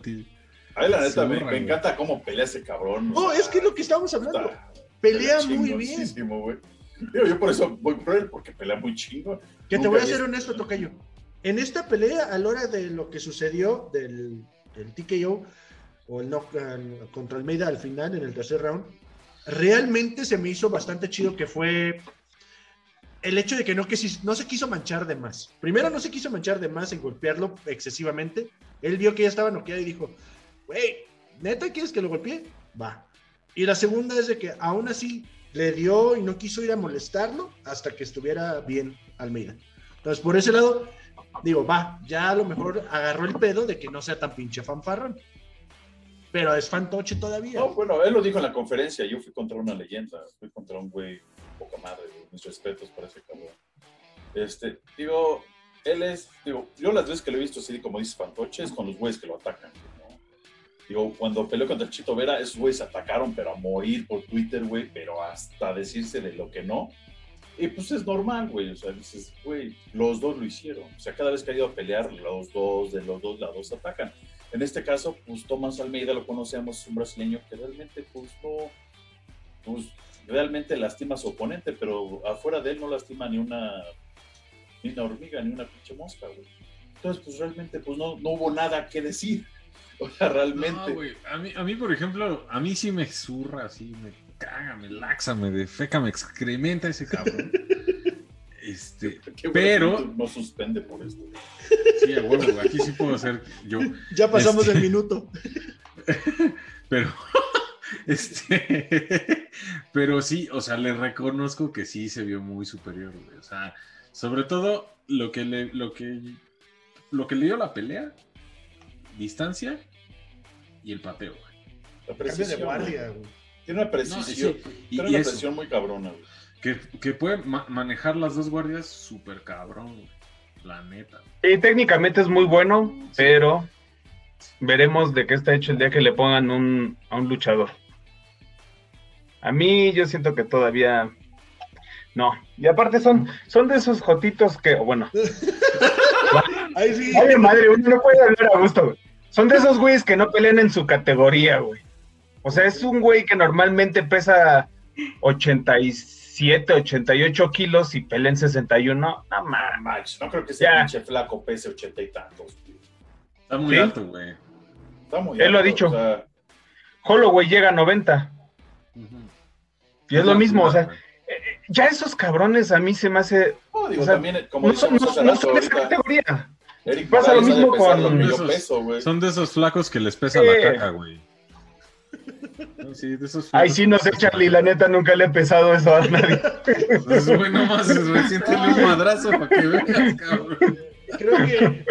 a la neta, me, encanta cómo pelea ese cabrón. Oh, es que es lo que estábamos hablando. Está- Pelea pelea muy bien. Digo, yo por eso voy por él, porque pelea muy chingo. Que te voy a ser honesto, Tocayo. En esta pelea, a la hora de lo que sucedió del, del TKO o el knock uh, contra Almeida al final, en el tercer round, realmente se me hizo bastante chido que fue el hecho de que no, que no se quiso manchar de más. Primero, no se quiso manchar de más en golpearlo excesivamente. Él vio que ya estaba noqueado y dijo, güey, ¿neta quieres que lo golpee? Va. Y la segunda es de que aún así le dio y no quiso ir a molestarlo hasta que estuviera bien Almeida. Entonces, por ese lado, digo, va, ya a lo mejor agarró el pedo de que no sea tan pinche fanfarrón. Pero es fantoche todavía. No, bueno, él lo dijo en la conferencia. Yo fui contra una leyenda, fui contra un güey poca madre. Mis respetos para ese cabrón. Este, digo, él es, digo, yo las veces que lo he visto así, como dices, fantoche, es con los güeyes que lo atacan. ¿no? Digo, cuando peleó contra Chito Vera, esos güeyes atacaron, pero a morir por Twitter, güey, pero hasta decirse de lo que no. Y pues es normal, güey. O sea, dices, güey, los dos lo hicieron. O sea, cada vez que ha ido a pelear, los dos, de los dos lados atacan. En este caso, pues Tomás Almeida lo conocemos, es un brasileño que realmente, pues no, pues realmente lastima a su oponente, pero afuera de él no lastima ni una, ni una hormiga, ni una pinche mosca, güey. Entonces, pues realmente, pues no, no hubo nada que decir. O sea, realmente. güey. A mí, a mí, por ejemplo, a mí sí me zurra, así, me caga, me laxa, me defeca, me excrementa ese cabrón. Este, pero. No suspende por esto. Sí, a huevo, aquí sí puedo hacer yo. Ya pasamos este, el minuto. Pero. Este. Pero sí, o sea, le reconozco que sí se vio muy superior, güey. O sea, sobre todo lo que le, lo que, lo que le dio la pelea, distancia y el pateo, güey. La precisión. de guardia, güey. Tiene una precisión. tiene una precisión muy cabrona, güey. Que, que puede manejar las dos guardias súper cabrón, güey. La neta. Y técnicamente es muy bueno, pero veremos de qué está hecho el día que le pongan un, a un luchador. A mí yo siento que todavía no. Y aparte son, son de esos jotitos que, bueno. Ay, sí. Ay, madre, uno no puede hablar a gusto, güey. Son de esos güeyes que no pelean en su categoría, güey. O sea, es un güey que normalmente pesa 87, 88 kilos y pelea en 61. No, mames. No creo que sea pinche flaco pese 80 y tantos. Está muy alto, güey. Está muy alto. Él lo ha dicho. O Holloway llega a 90. Y es lo mismo, o sea, eh, eh, ya esos cabrones a mí se me hace. No, digo, también, como no son, no, no son de esa categoría. Eric Pasa lo mismo con. Peso, son de esos flacos que les pesa la caca, güey. Sí, de esos Ay, sí, no sé, Charlie, la neta nunca le he pesado eso a nadie. Pues, güey, nomás un madrazo para que veas, cabrón. Creo que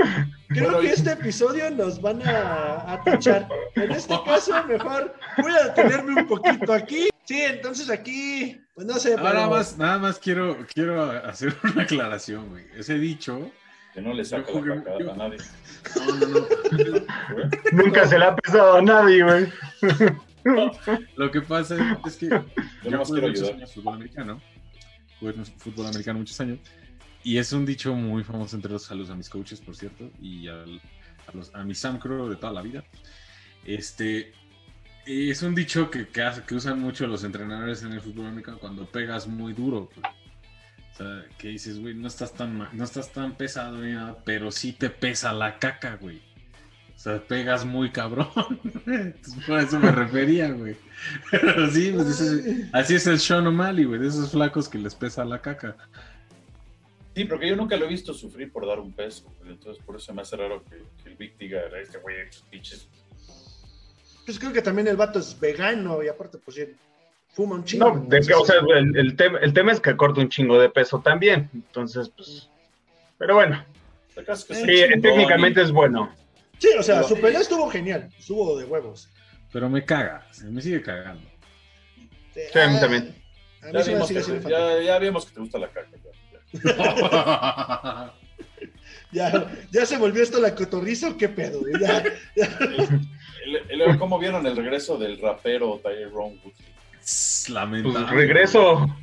Creo que este episodio nos van a, a tachar. En este caso, mejor voy a detenerme un poquito aquí. Sí, entonces aquí, pues no sé. Nada más, nada más quiero, quiero hacer una aclaración, güey. Ese dicho. Que no le saca la a nadie. No, no, no. Nunca se le ha pesado a nadie, güey. lo que pasa es, que yo, yo jugué muchos años fútbol americano. Jugué fútbol americano muchos años. Y es un dicho muy famoso entre los saludos a mis coaches, por cierto, y a, los, a mi Sam Crow de toda la vida. Este, es un dicho que, que, que, usan mucho los entrenadores en el fútbol americano cuando pegas muy duro. Pues. Que dices, güey, no estás tan no estás tan pesado ni nada, pero sí te pesa la caca, güey. O sea, pegas muy cabrón. por eso me refería, güey. Pero sí, pues, así es el Sean O'Malley, güey, de esos flacos que les pesa la caca. Sí, porque yo nunca lo he visto sufrir por dar un peso. Entonces, por eso me hace raro que, el Big diga, este güey, pinches. Pues creo que también el vato es vegano y aparte, pues fuma un chingo. No, o sea, el, tema, el tema es que corta un chingo de peso también. Entonces, pues. Pero bueno. sí, técnicamente es bueno. Sí, o sea, su pelea estuvo genial. Estuvo de huevos. Pero me caga, me sigue cagando. Sí, a mí también. ya, vimos que, ya, ya, vimos que te gusta la caca. ya, ya se volvió esto la cotorriza qué pedo. Ya, ¿Cómo vieron el regreso del rapero Tyrone Lamentable. Pues regreso.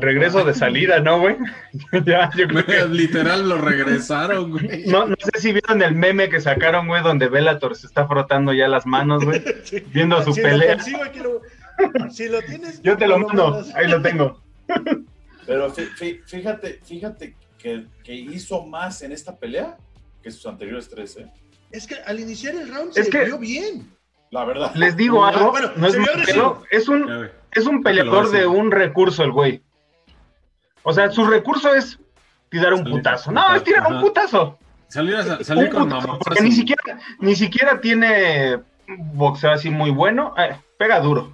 regreso de salida, ¿no, güey? ya, yo creo que... Literal lo regresaron, güey. No, no sé si vieron el meme que sacaron, güey, donde Bellator se está frotando ya las manos, güey, viendo su pelea. Si lo tienes, yo te lo mando, ahí lo tengo. Pero fíjate, fíjate que, hizo más en esta pelea que sus anteriores tres, ¿eh? Es que al iniciar el round se vio bien. La verdad. Les digo algo, no es, es, un, es un peleador de un recurso el güey. O sea, su recurso es tirar un putazo. No, es tirar un putazo. Salir, con mamá. Porque ni siquiera, ni siquiera tiene boxeo así muy bueno. Eh, pega duro.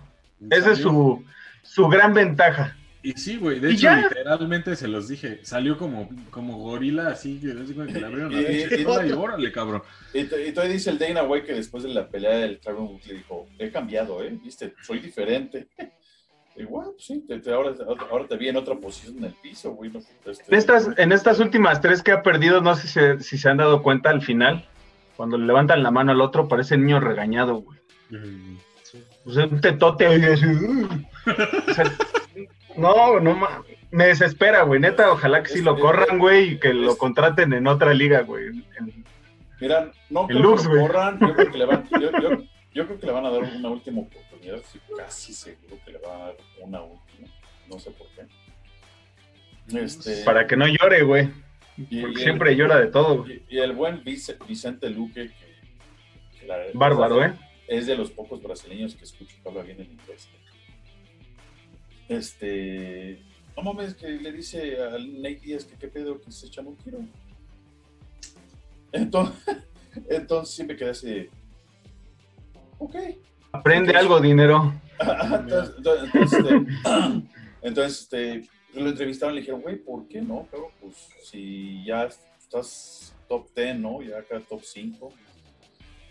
Ese es su, su gran ventaja. Y sí, güey, de hecho, literalmente se los dije, salió como, como gorila, así, que, que le abrieron la y, y, órale, cabrón. Y, todavía dice el Dana White que después de la pelea del Tyron le dijo, he cambiado, ¿eh? Viste, soy diferente. Igual, pues sí, te, ahora, ahora, te vi en otra posición en el piso, güey. este... en, estas, en estas últimas tres que ha perdido, no sé si se, si se han dado cuenta al final, cuando le levantan la mano al otro, parece niño regañado, güey. Mm, o sea, un tetote, güey, así, o sea, no, no me desespera, güey. Neta, ojalá que sí lo corran, güey, y que lo contraten en otra liga, güey. Mira, no creo Lux, que lo corran, yo creo que, le van, yo, yo, yo creo que le van a dar una última oportunidad, casi seguro que le van a dar una última, no sé por qué. Este... Para que no llore, güey. Porque siempre llora de todo. Y, y, el buen Vicente Luque, que, la, Bárbaro, ¿eh? Es de los pocos brasileños que escucho que habla bien el inglés este, no mames, que le dice al Nate Díaz que qué pedo que se echa un tiro. Entonces, entonces siempre queda así, ok. Aprende algo, dinero. entonces, este, entonces, este, lo entrevistaron y le dijeron, güey, ¿por qué no? Pero pues si ya estás top 10, ¿no? Ya acá top 5,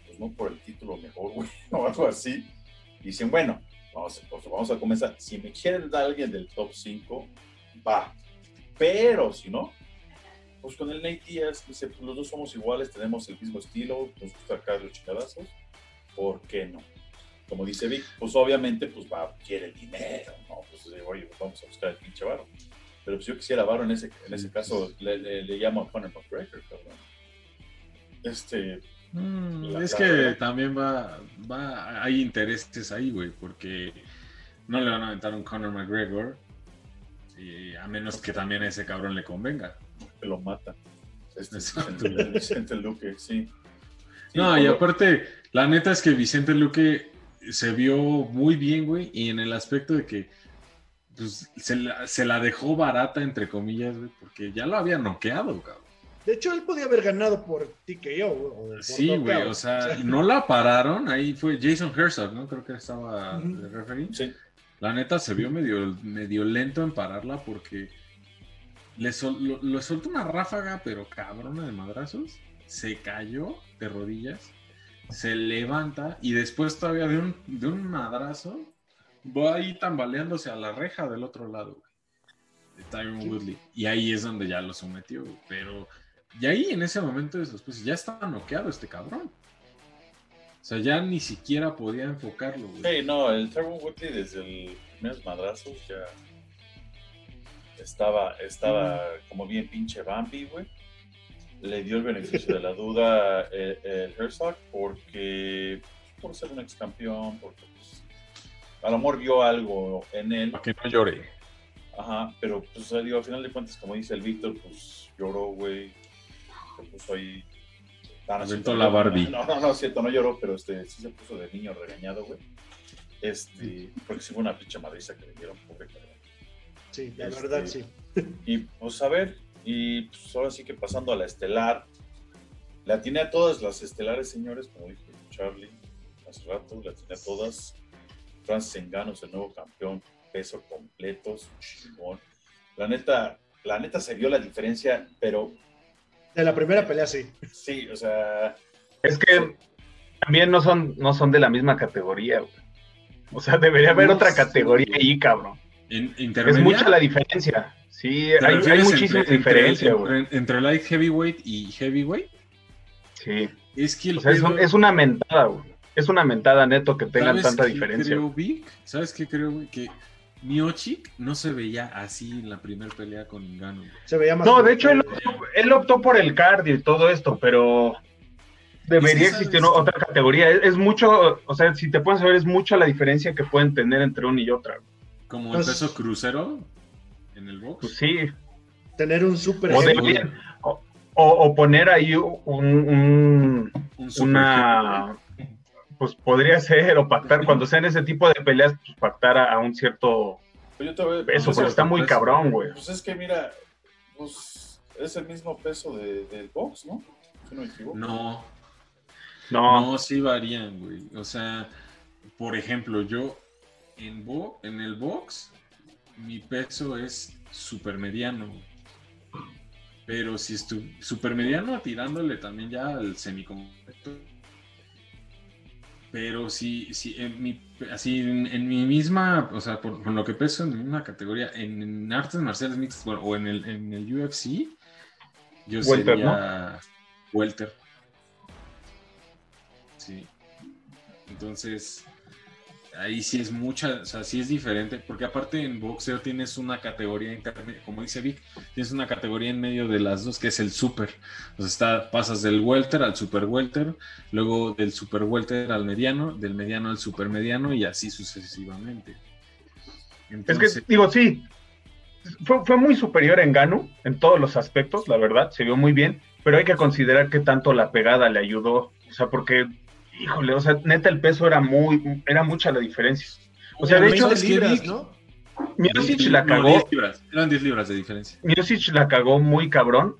pues no por el título mejor, güey, o algo así. Y dicen, bueno, Vamos, pues, vamos a comenzar. Si me quieren dar alguien del top 5, va. Pero si no, pues con el Nate Díaz, dice, pues los dos somos iguales, tenemos el mismo estilo, nos gusta acá los chingadazos, ¿por qué no? Como dice Vic, pues obviamente, pues va, quiere dinero, ¿no? Pues oye, vamos a buscar el pinche varo. Pero pues yo quisiera varo en ese, en ese caso, le, le, llamo a Conor McGregor, perdón. Este, Mm, es que también va, va, hay intereses ahí, güey, porque no le van a aventar un Conor McGregor, a menos que también a ese cabrón le convenga. Que lo mata. Este Vicente, Vicente Luque, sí. no, y aparte, la neta es que Vicente Luque se vio muy bien, güey, y en el aspecto de que pues, se, la, se la dejó barata, entre comillas, güey, porque ya lo había noqueado, cabrón. De hecho, él podía haber ganado por TKO. sí, güey, o, sea, no la pararon. Ahí fue Jason Herzog, ¿no? Creo que estaba de referee. Sí. La neta se vio medio, medio lento en pararla porque le, lo, soltó una ráfaga, pero cabrona de madrazos. Se cayó de rodillas, se levanta y después todavía de un, de un madrazo va ahí tambaleándose a la reja del otro lado, De Tyron Woodley. Y ahí es donde ya lo sometió, pero y ahí en ese momento después ya estaba noqueado este cabrón. O sea, ya ni siquiera podía enfocarlo, güey. Sí, no, el Trevor Woodley desde el primeros madrazos ya estaba, estaba como bien pinche Bambi, güey. Le dio el beneficio de la duda el, el Herzog porque por ser un ex campeón, porque pues, a lo mejor vio algo en él. Para que no llore. Ajá, pero pues digo, al final de cuentas, como dice el Víctor, pues lloró, güey se puso ahí. la Barbie. No, no, no, cierto, no lloró, pero este, sí se puso de niño regañado, güey. Este, porque sí fue una pinche madriza que le dieron, pobre Sí, la este, verdad, sí. Y pues a ver, y pues ahora sí que pasando a la estelar, le atiné a todas las estelares, señores, como dijo Charlie hace rato, le atiné a todas. Francis Engano es el nuevo campeón, peso completo, chingón. La neta, la neta se vio la diferencia, pero de la primera pelea, sí. Sí, o sea. Es que también no son, no son de la misma categoría, güey. O sea, debería haber otra categoría ahí, cabrón. Es mucha la diferencia. Sí, hay, muchísima diferencia, güey. Entre, light heavyweight y heavyweight. Sí. Es que o sea, es, una mentada, güey. Es una mentada neto que tengan tanta diferencia. Creo, ¿Sabes qué creo, güey? Que Miochik no se veía así en la primera pelea con Ngannou. Se veía más No, de hecho él, optó por el cardio y todo esto, pero debería existir otra categoría. Es, mucho, o sea, si te puedes saber, es mucha la diferencia que pueden tener entre una y otra. Como el pues peso crucero en el box. Pues sí. Tener un super. O, o, poner ahí un, un, una pues podría ser, o pactar, cuando sean ese tipo de peleas, pues pactar a, un cierto pues peso, pero está muy cabrón, güey. Pues es que mira, pues es el mismo peso de, del box, ¿no? Si no me equivoco. No. No. No, sí varían, güey. O sea, por ejemplo, yo en, en el box, mi peso es super mediano. Pero si es super mediano, tirándole también ya al semicompleto. Pero si, si en mi, así en, mi misma, o sea, por, lo que peso en una categoría, en, artes marciales mixtas o en el, en el UFC, yo sería welter. Sí. Entonces, ahí sí es mucha, o sea, sí es diferente, porque aparte en boxeo tienes una categoría intermedia, como dice Vic, tienes una categoría en medio de las dos que es el super. O sea, está, pasas del welter al super welter, luego del super welter al mediano, del mediano al super mediano y así sucesivamente. es que, digo, sí, fue, fue muy superior en Gano en todos los aspectos, la verdad, se vio muy bien, pero hay que considerar que tanto la pegada le ayudó, o sea, porque híjole, o sea, neta el peso era muy, era mucha la diferencia. O sea, de hecho, libras, ¿no? Miocic la cagó. eran 10 libras de diferencia. Miocic la cagó muy cabrón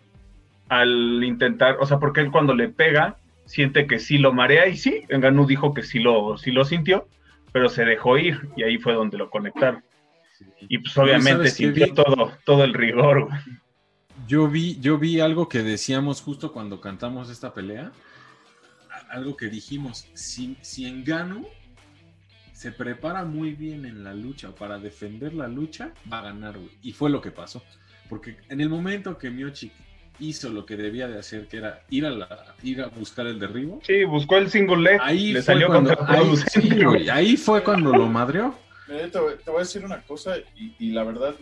al intentar, o sea, porque él cuando le pega siente que sí lo marea y sí, Enganu dijo que sí lo, sí lo sintió, pero se dejó ir y ahí fue donde lo conectaron. Y pues obviamente sintió todo, todo el rigor. Yo vi, yo vi algo que decíamos justo cuando cantamos esta pelea, algo que dijimos, si, si Engano se prepara muy bien en la lucha o para defender la lucha, va a ganar, Y fue lo que pasó. Porque en el momento que Miochik hizo lo que debía de hacer, que era ir a, la, ir a buscar el derribo. Sí, buscó el single leg. Ahí le salió cuando, ahí, ahí, fue cuando lo madrió. Te, voy a decir una cosa, y, la verdad,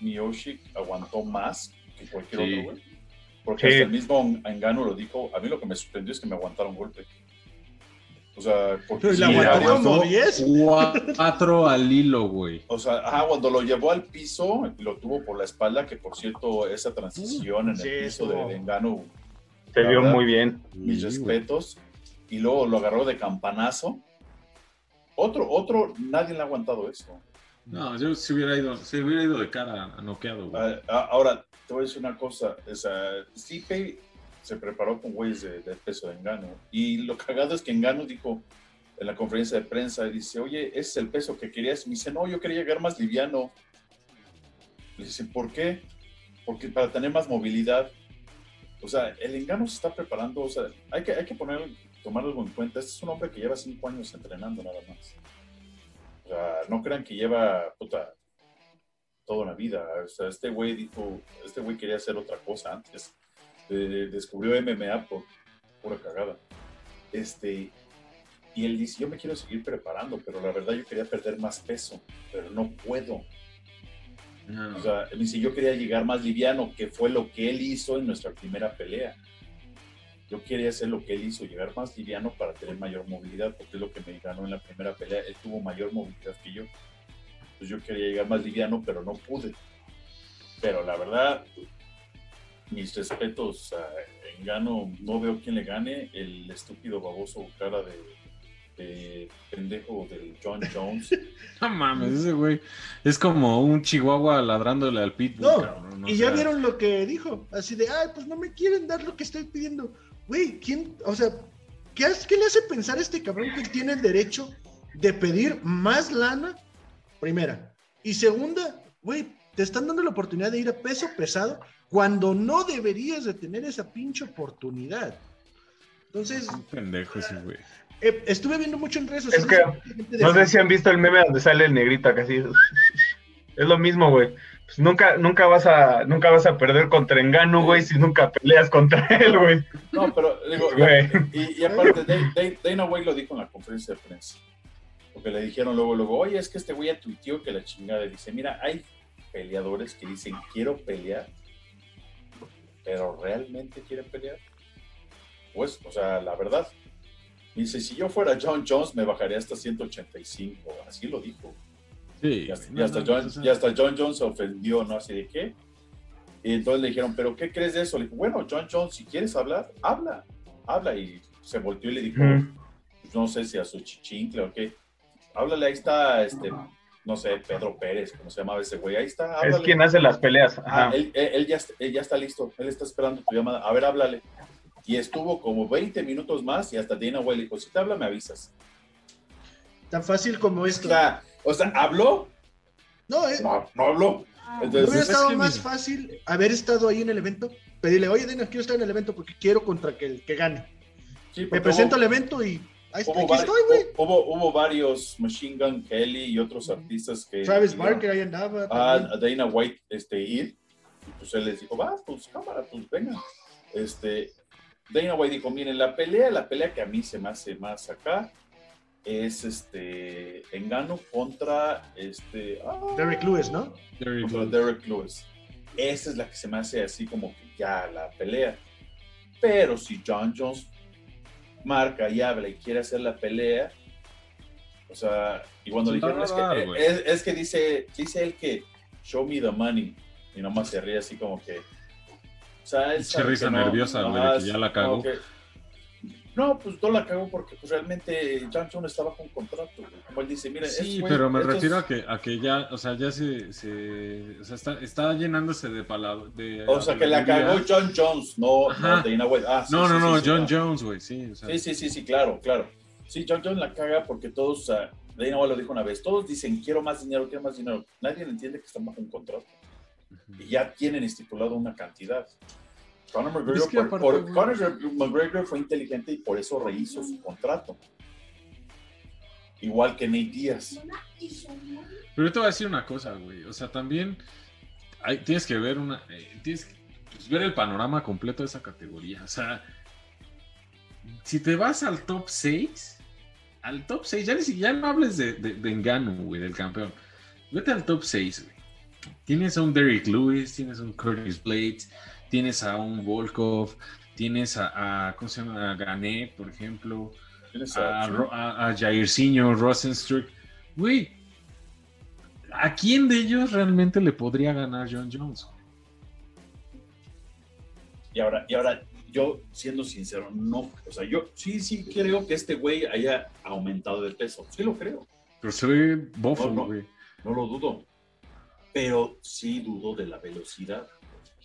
Miochik aguantó más que cualquier otro, güey. Porque hasta el mismo Engano lo dijo. A mí lo que me sorprendió es que me aguantaron golpe. O sea, porque. le aguantó como 10. Cuatro al hilo, güey. O sea, ajá, cuando lo llevó al piso, lo tuvo por la espalda, que por cierto, esa transición en el piso de, Engano. Se vio muy bien. Mis respetos. Y luego lo agarró de campanazo. Otro, otro, nadie le ha aguantado eso. No, yo se hubiera ido, se hubiera ido de cara a noqueado. Ah, ah, ahora, te voy a decir una cosa. Se preparó con güeyes de, peso de engano. Y lo cagado es que Engano dijo en la conferencia de prensa, dice, oye, ese es el peso que querías. Me dice, no, yo quería llegar más liviano. Le dice, ¿por qué? Porque para tener más movilidad. O sea, el engano se está preparando, o sea, hay que, hay que poner, tomarlo en cuenta. Este es un hombre que lleva cinco años entrenando nada más no crean que lleva puta, toda una vida. O sea, este güey dijo, este güey quería hacer otra cosa antes. descubrió MMA por pura cagada. Este, y él dice, yo me quiero seguir preparando, pero la verdad yo quería perder más peso, pero no puedo. O sea, él dice, yo quería llegar más liviano, que fue lo que él hizo en nuestra primera pelea. Yo quería hacer lo que él hizo, llegar más liviano para tener mayor movilidad, porque es lo que me ganó en la primera pelea. Él tuvo mayor movilidad que yo. Entonces yo quería llegar más liviano, pero no pude. Pero la verdad, mis respetos a Engano, no veo quién le gane. El estúpido baboso cara de, pendejo del John Jones. no mames, ese güey es como un chihuahua ladrándole al pitbull. No, y ya vieron lo que dijo, así de, ay, pues no me quieren dar lo que estoy pidiendo güey, ¿quién, o sea, ¿qué, ¿qué, le hace pensar a este cabrón que tiene el derecho de pedir más lana? Primera. Y segunda, güey, te están dando la oportunidad de ir a peso pesado cuando no deberías de tener esa pinche oportunidad. Entonces... Un pendejo ese güey. Eh, estuve viendo mucho en redes sociales. Es que, no sé si han visto el meme donde sale el negrito casi. Es lo mismo, güey. Pues nunca, nunca vas a, nunca vas a perder contra Engano, güey, si nunca peleas contra él, güey. No, pero digo, güey. Y, aparte, Dana White lo dijo en la conferencia de prensa. Porque le dijeron luego, luego, oye, es que este güey tuiteó que la chingada. Dice, mira, hay peleadores que dicen, quiero pelear, pero realmente quieren pelear. Pues, o sea, la verdad. Dice, si yo fuera John Jones, me bajaría hasta 185. Así lo dijo. Y hasta, John, Jones se ofendió, ¿no? Así de qué. Y entonces le dijeron, ¿pero qué crees de eso? Le dijo, bueno, John Jones, si quieres hablar, habla, habla. Y se volteó y le dijo, pues, no sé si a su chichincle o qué. Háblale, ahí está, este, no sé, Pedro Pérez, como se llama ese güey, ahí está. Es quien hace las peleas. Ah, él, ya, él ya está listo, él está esperando tu llamada. A ver, háblale. Y estuvo como 20 minutos más y hasta Dana White le dijo, si te habla, me avisas. Tan fácil como esto. O sea, O sea, ¿habló? No, eh. No, no habló. Entonces, hubiera estado más fácil haber estado ahí en el evento, pedirle, oye, Dana, quiero estar en el evento porque quiero contra que el que gane. Me presento al evento y ahí hubo aquí estoy, güey. Hubo, hubo, varios Machine Gun Kelly y otros artistas que. Travis Barker ahí andaba. A, a Dana White este, ir. Y pues él les dijo, va, pues cámara, pues venga. Este, Dana White dijo, miren, la pelea, la pelea que a mí se me hace más acá es este Engano contra este ah, Derek Lewis, ¿no? contra Derek Lewis. Esa es la que se me hace así como que ya la pelea. Pero si John Jones marca y habla y quiere hacer la pelea, o sea, y cuando dijeron es que, es, que dice, dice él que show me the money y nomás se ríe así como que o sea, él se risa nerviosa, güey, que ya la cagó. No, pues no la cagó porque pues, realmente Johnson estaba con contrato. Como él dice, mira, sí, pero me refiero a que a que ya, o sea, ya se, se o sea, está, está llenándose de palabras. O sea, que la cagó John Jones, no, no Dana White. Ah, no, no, no, John Jones, güey, sí. Sí, sí, sí, sí, claro, claro. Sí, John Jones la caga porque todos, o sea, Dana White lo dijo una vez, todos dicen quiero más dinero, quiero más dinero. Nadie entiende que están bajo un contrato. Y ya tienen estipulado una cantidad. Conor McGregor, fue inteligente y por eso rehizo su contrato. Igual que Nate Díaz. Pero yo te voy a decir una cosa, güey. O sea, también tienes que ver una. Eh, tienes que pues, ver el panorama completo de esa categoría. O sea, si te vas al top 6, al top 6, ya, ya no hables de, de, de engano, güey, del campeón. Vete al top 6, güey. Tienes a un Derrick Lewis, tienes a un Curtis Blades, tienes a un Volkov, tienes a, ¿cómo se llama? A Gané, por ejemplo, a, a, a, Jairzinho, Rosenstruck. Güey, ¿a quién de ellos realmente le podría ganar John Jones? Y ahora, y ahora, yo siendo sincero, no, o sea, yo sí, sí creo que este güey haya aumentado de peso, sí lo creo. Pero se ve bofo, güey. no lo dudo, pero sí dudo de la velocidad.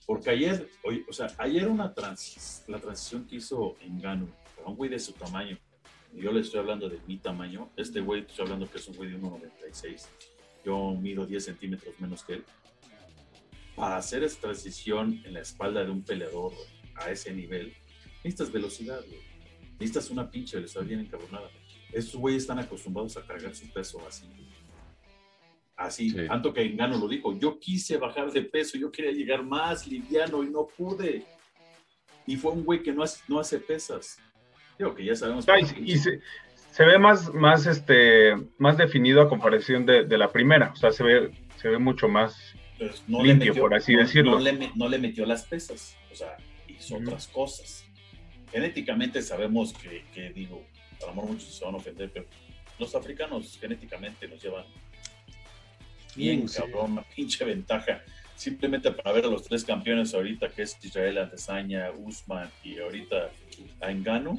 Porque ayer, o sea, ayer una trans, la transición que hizo en Gano, para un güey de su tamaño, yo le estoy hablando de mi tamaño, este güey estoy hablando que es un güey de 1,96, yo mido 10 centímetros menos que él. Para hacer esa transición en la espalda de un peleador a ese nivel, necesitas velocidad, güey. Necesitas una pinche velocidad bien encabronada. Estos güeyes están acostumbrados a cargar su peso así. Así, tanto que Engano lo dijo, yo quise bajar de peso, yo quería llegar más liviano y no pude. Y fue un güey que no hace, no hace pesas. Digo que ya sabemos. y, se, ve más, más, este, más definido a comparación de, la primera, o sea, se ve, se ve mucho más pues, limpio, por así decirlo. No le, metió las pesas, o sea, hizo otras cosas. Genéticamente sabemos que, que digo, a lo mejor muchos se van a ofender, pero los africanos genéticamente nos llevan bien cabrón, una pinche ventaja. Simplemente para ver a los tres campeones ahorita, que es Israel Antesaña, Usman y ahorita a Engano,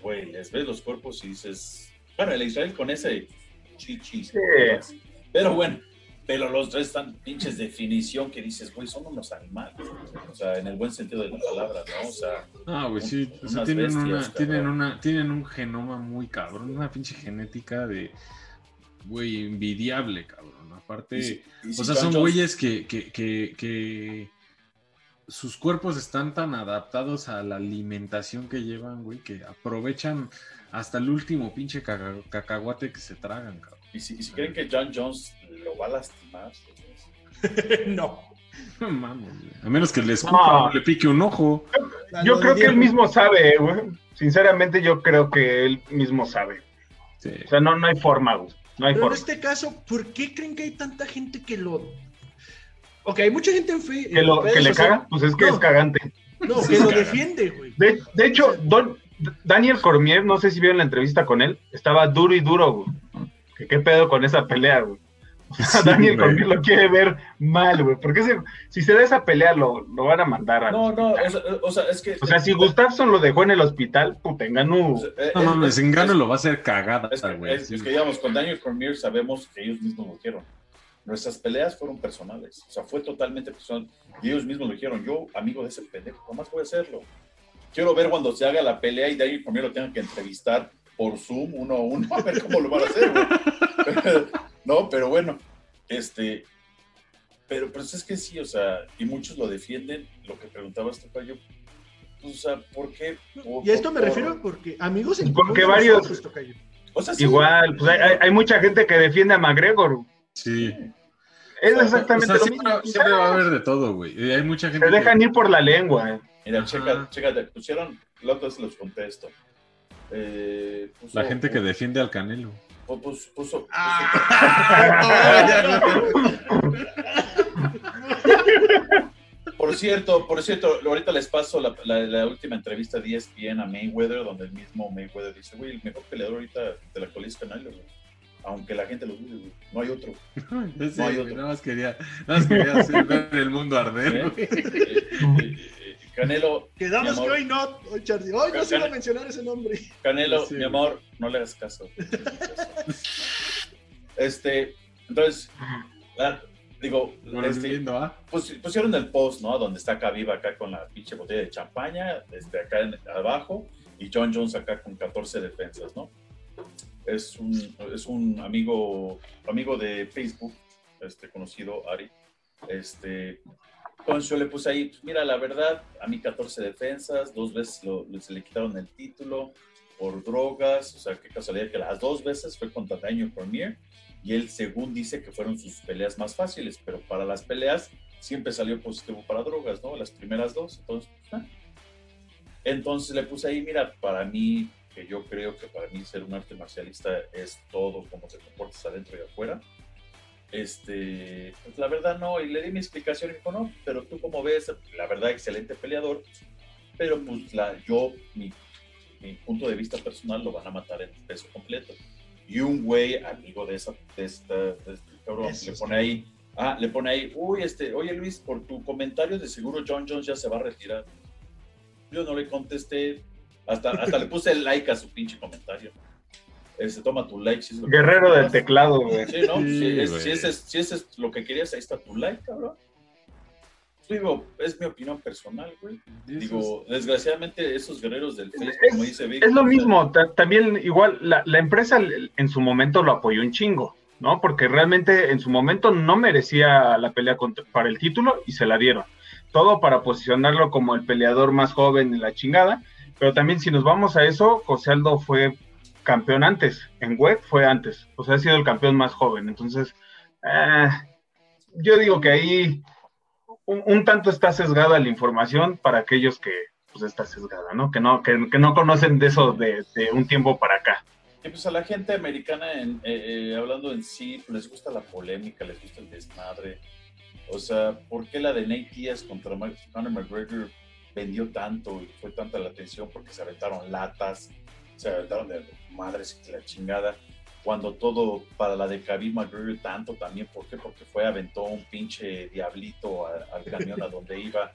güey, les ves los cuerpos y dices, bueno, el Israel con ese chichis. Pero bueno, pero los tres están pinches definición que dices, güey, son unos animales. O sea, en el buen sentido de la palabra, ¿no? O sea, ah, güey, sí. O sea, tienen, una, tienen, una, tienen un genoma muy cabrón, una pinche genética de, güey, envidiable, cabrón. Aparte, o sea, son güeyes que, que, que, sus cuerpos están tan adaptados a la alimentación que llevan, güey, que aprovechan hasta el último pinche cacahuate que se tragan, cabrón. ¿Y si, creen que John Jones lo va a lastimar? no. No mames, A menos que le escupa le pique un ojo. Yo, creo que él mismo sabe, güey. Sinceramente, yo creo que él mismo sabe. O sea, no, no hay forma, güey. Pero en este caso, ¿por qué creen que hay tanta gente que lo. Ok, hay mucha gente en fe. ¿Que, lo, que le caga? Pues es que es cagante. No, que lo defiende, güey. De, de, hecho, Don, Daniel Cormier, no sé si vieron la entrevista con él, estaba duro y duro, güey. ¿Qué, pedo con esa pelea, güey? Daniel Cormier lo quiere ver mal, güey. Porque si se da esa pelea, lo, lo van a mandar a. No, no, o sea, es que. O sea, si Gustafsson lo dejó en el hospital, puta, engano. Eh, no mames, engano lo va a hacer cagada, güey. Es, que, digamos, con Daniel Cormier sabemos que ellos mismos lo dijeron. Nuestras peleas fueron personales. O sea, fue totalmente personal. Y ellos mismos lo dijeron. Yo, amigo de ese pendejo, ¿cómo más voy a hacerlo? Quiero ver cuando se haga la pelea y Daniel Cormier lo tengan que entrevistar por Zoom uno a uno, a ver cómo lo van a hacer, güey. No, pero bueno, este, pero pues es que sí, o sea, y muchos lo defienden, lo que preguntabas tú, Cayo, pues, o sea, ¿por qué? y a esto me refiero porque amigos en Porque varios, o sea, igual, pues hay, hay, mucha gente que defiende a McGregor. Sí. Es exactamente lo siempre, mismo. Siempre va a haber de todo, güey. Hay mucha gente. Se dejan ir por la lengua. Eh. Mira, checa, checa, pusieron, los los contesto. Eh, la gente que defiende al Canelo. Puso, puso, por cierto, por cierto, ahorita les paso la, la, última entrevista de ESPN a Mayweather, donde el mismo Mayweather dice, güey, el mejor peleador ahorita de la colis Canelo, aunque la gente lo dude, no hay otro. no hay otro. Nada más quería, nada más quería hacer ver el mundo arder. ¿Eh? Eh, eh, Canelo. Quedamos que hoy no, hoy, Charlie. Hoy no se iba a mencionar ese nombre. Canelo, mi amor, no le hagas caso. este, entonces, digo, este, ¿ah? pusieron el post, ¿no? Donde está acá viva, acá con la pinche botella de champaña, desde acá en, abajo, y John Jones acá con 14 defensas, ¿no? Es un, es un amigo, amigo de Facebook, este, conocido, Ari. Este, yo le puse ahí, pues, mira, la verdad, a mí 14 defensas, dos veces se le quitaron el título por drogas, o sea, qué casualidad que las dos veces fue contra Daniel Cormier y él según dice que fueron sus peleas más fáciles, pero para las peleas siempre salió positivo para drogas, ¿no? Las primeras dos, entonces, ah. entonces le puse ahí, mira, para mí, que yo creo que para mí ser un arte marcialista es todo como se comportas adentro y afuera, este, pues la verdad no, y le di mi explicación y dijo, no, pero tú como ves, la verdad, excelente peleador, pero pues la, yo, mi, punto de vista personal, lo van a matar en peso completo. Y un güey, amigo de, esa, de, esta, este cabrón, le pone ahí, ah, le pone ahí, uy, este, oye Luis, por tu comentario de seguro John Jones ya se va a retirar. Yo no le contesté, hasta, hasta le puse el like a su pinche comentario se toma tu like. Si es Guerrero del teclado, güey. Sí, ¿no? si, es, si, ese, es lo que querías, ahí está tu like, cabrón. Digo, es mi opinión personal, güey. Digo, desgraciadamente esos guerreros del Facebook, como dice Vic, Es lo mismo, también igual la, la, empresa en su momento lo apoyó un chingo, ¿no? Porque realmente en su momento no merecía la pelea para el título y se la dieron. Todo para posicionarlo como el peleador más joven en la chingada. Pero también si nos vamos a eso, José Aldo fue campeón antes, en web fue antes, o sea, ha sido el campeón más joven, entonces, eh, yo digo que ahí un, tanto está sesgada la información para aquellos que pues está sesgada, ¿no? Que no, que, no conocen de eso de, un tiempo para acá. Y pues a la gente americana, en, eh, eh, hablando en sí, pues, les gusta la polémica, les gusta el desmadre. O sea, ¿por qué la de Nate Diaz contra Conor McGregor vendió tanto y fue tanta la atención? Porque se aventaron latas, se aventaron de madres y la chingada. Cuando todo para la de Khabib McGregor tanto también, ¿por qué? Porque fue, aventó un pinche diablito al camión a donde iba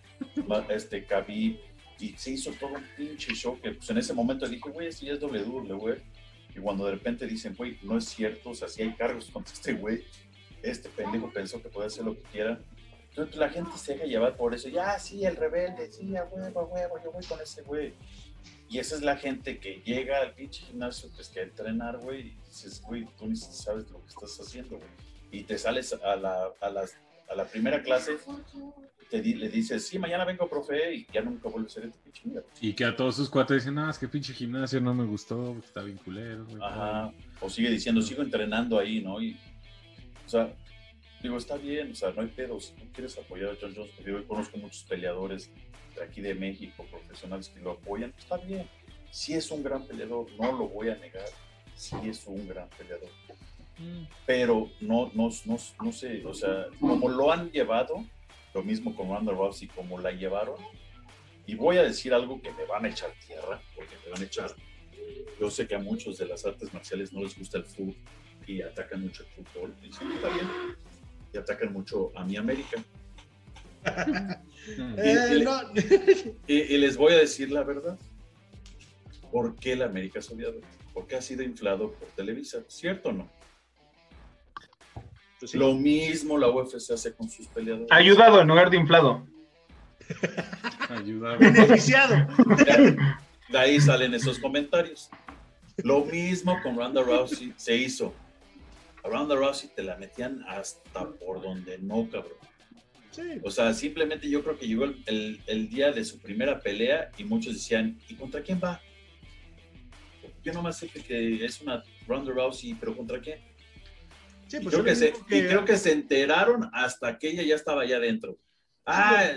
este Khabib y se hizo todo un pinche show que pues en ese momento dije, güey, esto ya es doble duro, güey. Y cuando de repente dicen, güey, no es cierto, o sea, si hay cargos contra este güey, este pendejo pensó que podía hacer lo que quiera. Entonces la gente se deja llevar por eso, ya, sí, el rebelde, sí, a huevo, a huevo, yo voy con ese güey. Y esa es la gente que llega al pinche gimnasio, pues que a entrenar, güey, y dices, güey, tú ni sabes lo que estás haciendo, güey. Y te sales a la, a las, a la primera clase, te le dices, sí, mañana vengo, profe, y ya nunca vuelves a ser este pinche mierda. Y que a todos sus cuates dicen, ah, es que pinche gimnasio no me gustó, está bien culero, güey. Ajá, o sigue diciendo, sigo entrenando ahí, ¿no? Y, o sea, digo, está bien, o sea, no hay pedo, si tú quieres apoyar a John Jones, porque yo conozco muchos peleadores aquí de México, profesionales que lo apoyan, está bien. Si es un gran peleador, no lo voy a negar, si es un gran peleador. Mm. Pero no, no, no, no sé, o sea, como lo han llevado, lo mismo con Ronda Rousey, como la llevaron, y voy a decir algo que me van a echar tierra, porque me van a echar. Yo sé que a muchos de las artes marciales no les gusta el fútbol y atacan mucho el fútbol, y sí, está bien, y atacan mucho a mi América. Eh, y, les voy a decir la verdad. ¿Por qué la América es odiado? Porque ha sido inflado por Televisa, ¿cierto o no? Pues Lo mismo la UFC hace con sus peleadores. Ayudado en lugar de inflado. Ayudado. Beneficiado. De ahí salen esos comentarios. Lo mismo con Ronda Rousey se hizo. A Ronda Rousey te la metían hasta por donde no, cabrón. O sea, simplemente yo creo que llegó el, día de su primera pelea y muchos decían, ¿y contra quién va? Yo nomás sé que es una Ronda Rousey, pero ¿contra quién? Sí, pues creo que se, y creo que se enteraron hasta que ella ya estaba allá adentro. Ah,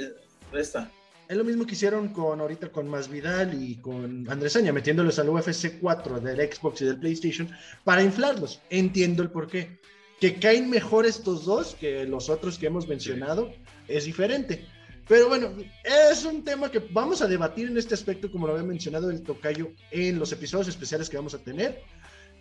resta. Es lo mismo que hicieron con ahorita con Masvidal y con Andresaña, metiéndolos al UFC 4 del Xbox y del PlayStation para inflarlos. Entiendo el porqué. Que caen mejor estos dos que los otros que hemos mencionado es diferente. Pero bueno, es un tema que vamos a debatir en este aspecto, como lo había mencionado el tocayo, en los episodios especiales que vamos a tener.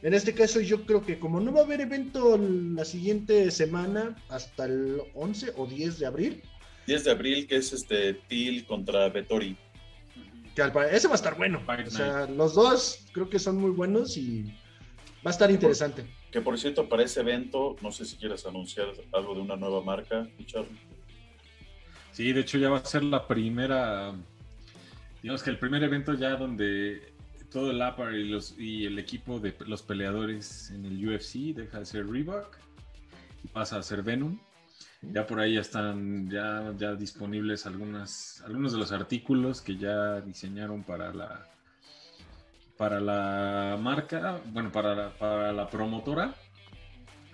En este caso, yo creo que como no va a haber evento la siguiente semana, hasta el 11 o 10 de abril, 10 de abril, que es este Til contra Vettori. Que ese va a estar bueno. O sea, los dos creo que son muy buenos y va a estar interesante. Que por cierto, para ese evento, no sé si quieres anunciar algo de una nueva marca, Charlie. Sí, de hecho ya va a ser la primera, digamos que el primer evento ya donde todo el APAR y, los, y el equipo de los peleadores en el UFC deja de ser Reebok y pasa a ser Venom. Ya por ahí están ya, ya disponibles algunos de los artículos que ya diseñaron para la, para la marca, bueno, para la, para la promotora.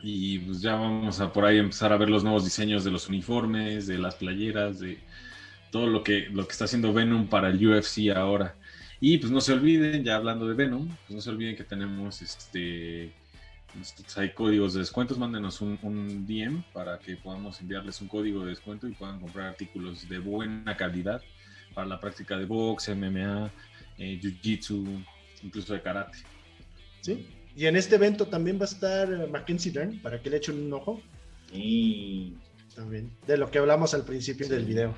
Y pues ya vamos a por ahí empezar a ver los nuevos diseños de los uniformes, de las playeras, de todo lo que, lo que está haciendo Venom para el UFC ahora. Y pues no se olviden, ya hablando de Venom, pues no se olviden que tenemos este hay códigos de descuentos, mándenos un, un, DM para que podamos enviarles un código de descuento y puedan comprar artículos de buena calidad para la práctica de box, MMA, eh, jiu-jitsu, incluso de karate. Sí, y en este evento también va a estar Mackenzie Dern para que le echen un ojo. Y también, de lo que hablamos al principio del video.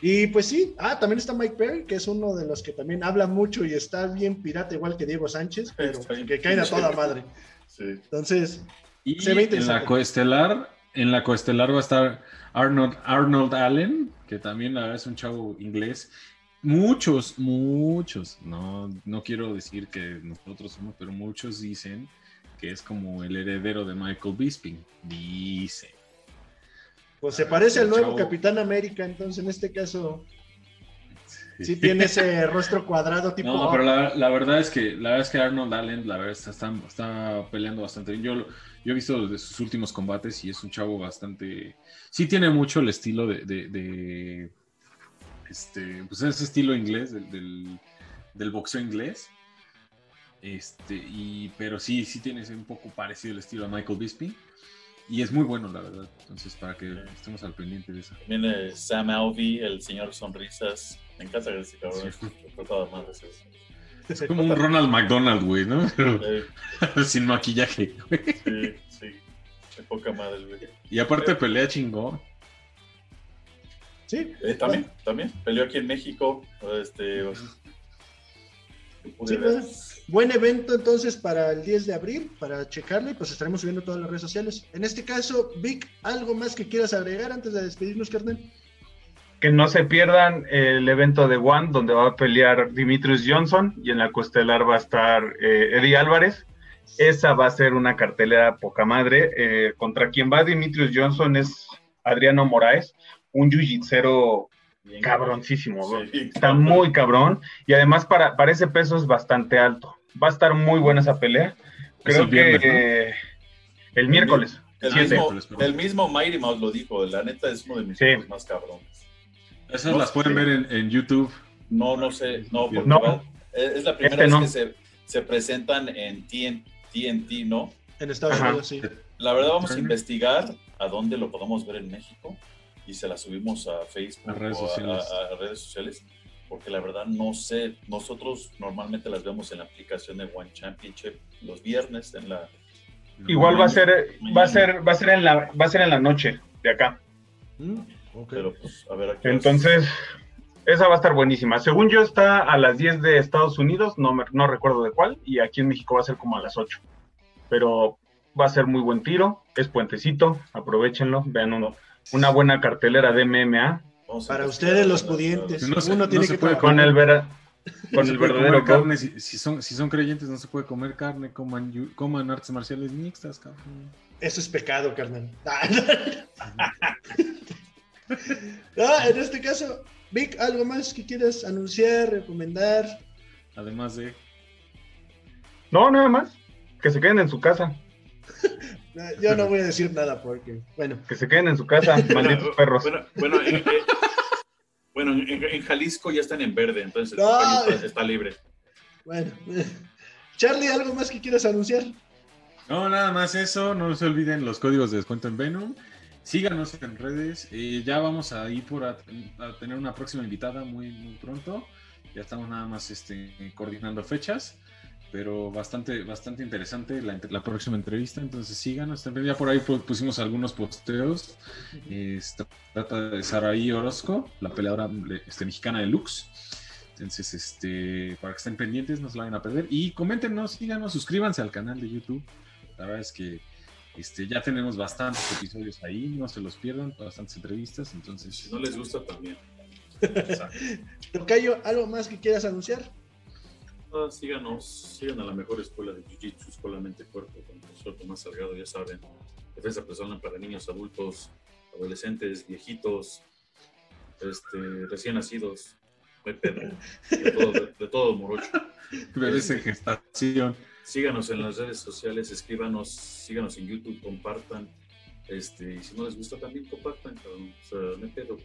Y pues sí, ah, también está Mike Perry, que es uno de los que también habla mucho y está bien pirata, igual que Diego Sánchez, pero que caen a toda madre. Entonces, y En la coestelar, en la coestelar va a estar Arnold, Arnold Allen, que también es un chavo inglés. Muchos, muchos, no, no quiero decir que nosotros somos, pero muchos dicen que es como el heredero de Michael Bisping. Dice. Pues se parece al nuevo Capitán América, entonces en este caso Sí tiene ese rostro cuadrado tipo... No, pero la, verdad es que la verdad es que Arnold Allen, la verdad, está, está, peleando bastante bien. Yo, yo he visto de sus últimos combates y es un chavo bastante... Sí tiene mucho el estilo de... de, este, pues ese estilo inglés, del, del, boxeo inglés. Este, y, pero sí, sí tiene un poco parecido el estilo a Michael Bisping. Y es muy bueno, la verdad. Entonces, para que estemos al pendiente de eso. Viene Sam Alvey, el señor Sonrisas, me encanta ese cabrón. Es como un Ronald McDonald, güey, ¿no? sin maquillaje, Sí, sí. De poca madre, güey. Y aparte pelea chingón. Sí. Eh, también, también. Peleó aquí en México. Este. Sí, pues, buen evento entonces para el 10 de abril, para checarlo y pues estaremos subiendo todas las redes sociales. En este caso, Vic, ¿algo más que quieras agregar antes de despedirnos, carnal? Que no se pierdan el evento de One, donde va a pelear Dimitrius Johnson y en la costelar va a estar eh, Eddie Álvarez. Esa va a ser una cartelera poca madre. Eh, contra quien va Dimitrius Johnson es Adriano Moraes, un jiu cabroncísimo. Está muy cabrón y además para, para ese peso es bastante alto. Va a estar muy buena esa pelea. Creo que el miércoles. El, mismo, el mismo Mighty Mouse lo dijo, la neta es uno de mis sí. más cabrones. Esas las pueden ver en, YouTube. No, no sé, no, porque es la primera este vez que se, presentan en TNT, ¿no? En Estados Unidos, sí. La verdad vamos a investigar a dónde lo podemos ver en México y se la subimos a Facebook a redes, sociales. A, redes sociales porque la verdad no sé, nosotros normalmente las vemos en la aplicación de One Championship los viernes en la Igual va a ser va a ser va a ser en la va a ser en la noche de acá. Mm. Pero pues, a ver Entonces, esa va a estar buenísima. Según yo, está a las 10 de Estados Unidos, no, no recuerdo de cuál, y aquí en México va a ser como a las 8. Pero va a ser muy buen tiro, es puentecito, aprovechenlo, vean uno, una buena cartelera de MMA. Para ustedes los pudientes, uno tiene que con el, Con el verdadero carne, si, son, si son creyentes no se puede comer carne, coman, coman artes marciales mixtas, cabrón. Eso es pecado, carnal. Ah, en este caso, Vic, ¿algo más que quieras anunciar, recomendar? Además de... No, nada más. Que se queden en su casa. Yo no voy a decir nada porque, bueno. Que se queden en su casa, malditos perros. Bueno, bueno, en, Jalisco ya están en verde, entonces está, libre. Bueno, Charlie, ¿algo más que quieras anunciar? No, nada más eso. No se olviden los códigos de descuento en Venom. Síganos en redes. Eh, ya vamos a ir por a, tener una próxima invitada muy, muy pronto. Ya estamos nada más este, coordinando fechas pero bastante, bastante interesante la, la, próxima entrevista. Entonces síganos. Ya por ahí pusimos algunos posteos. trata de Saraí Orozco, la peleadora este, mexicana de Lux. Entonces, este, para que estén pendientes, no se la vayan a perder. Y coméntenos, síganos, suscríbanse al canal de YouTube. La verdad es que este, ya tenemos bastantes episodios ahí, no se los pierdan, bastantes entrevistas. Entonces, si no les gusta, también. Tocayo, ¿algo más que quieras anunciar? síganos, sigan a la mejor escuela de Jiu-Jitsu, Escuela Mente Cuerpo, con el profesor Tomás Salgado, ya saben, defensa personal para niños, adultos, adolescentes, viejitos, este, recién nacidos, de, todo, de, todo morocho. Bebés en gestación. Síganos en las redes sociales, escríbanos, síganos en YouTube, compartan. Este, y si no les gusta también compartan, O sea, me pedo.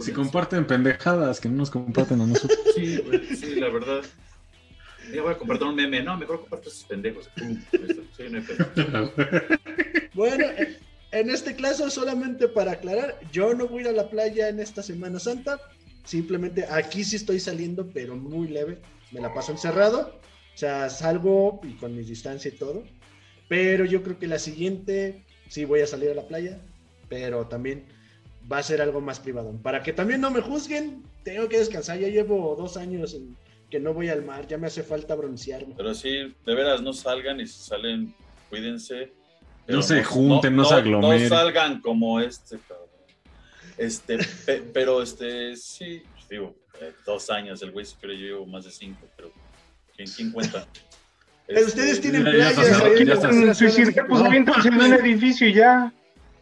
Si comparten pendejadas, que no nos comparten a nosotros. Sí, sí, la verdad. Ya voy a compartir un meme. No, mejor comparto esos pendejos. bueno, en este caso, solamente para aclarar, yo no voy a ir a la playa en esta Semana Santa. Simplemente aquí sí estoy saliendo, pero muy leve. Me la paso encerrado. O sea, salgo y con mi distancia y todo. Pero yo creo que la siguiente sí voy a salir a la playa. Pero también va a ser algo más privado. Para que también no me juzguen, tengo que descansar. Ya llevo dos años en, que no voy al mar, ya me hace falta broncearme. Pero sí, de veras, no salgan y si salen, cuídense. No se junten, no, se aglomeren. No salgan como este, cabrón. Este, pero este, sí, digo, eh, dos años, el güey cree yo llevo más de cinco, pero ¿Quién, quién cuenta? Eh, ustedes tienen playas. Eh, pues aviéntense en un edificio y ya.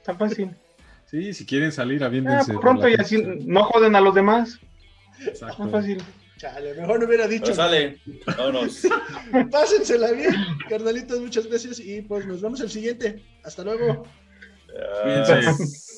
Tan fácil. Sí, si quieren salir, aviéntense. Ah, pronto y así no joden a los demás. Exacto. Fácil. Chale, mejor no hubiera dicho. Pues sale, vámonos. Pásensela bien, carnalitos, muchas gracias. Y pues nos vemos el siguiente. Hasta luego. Cuídense.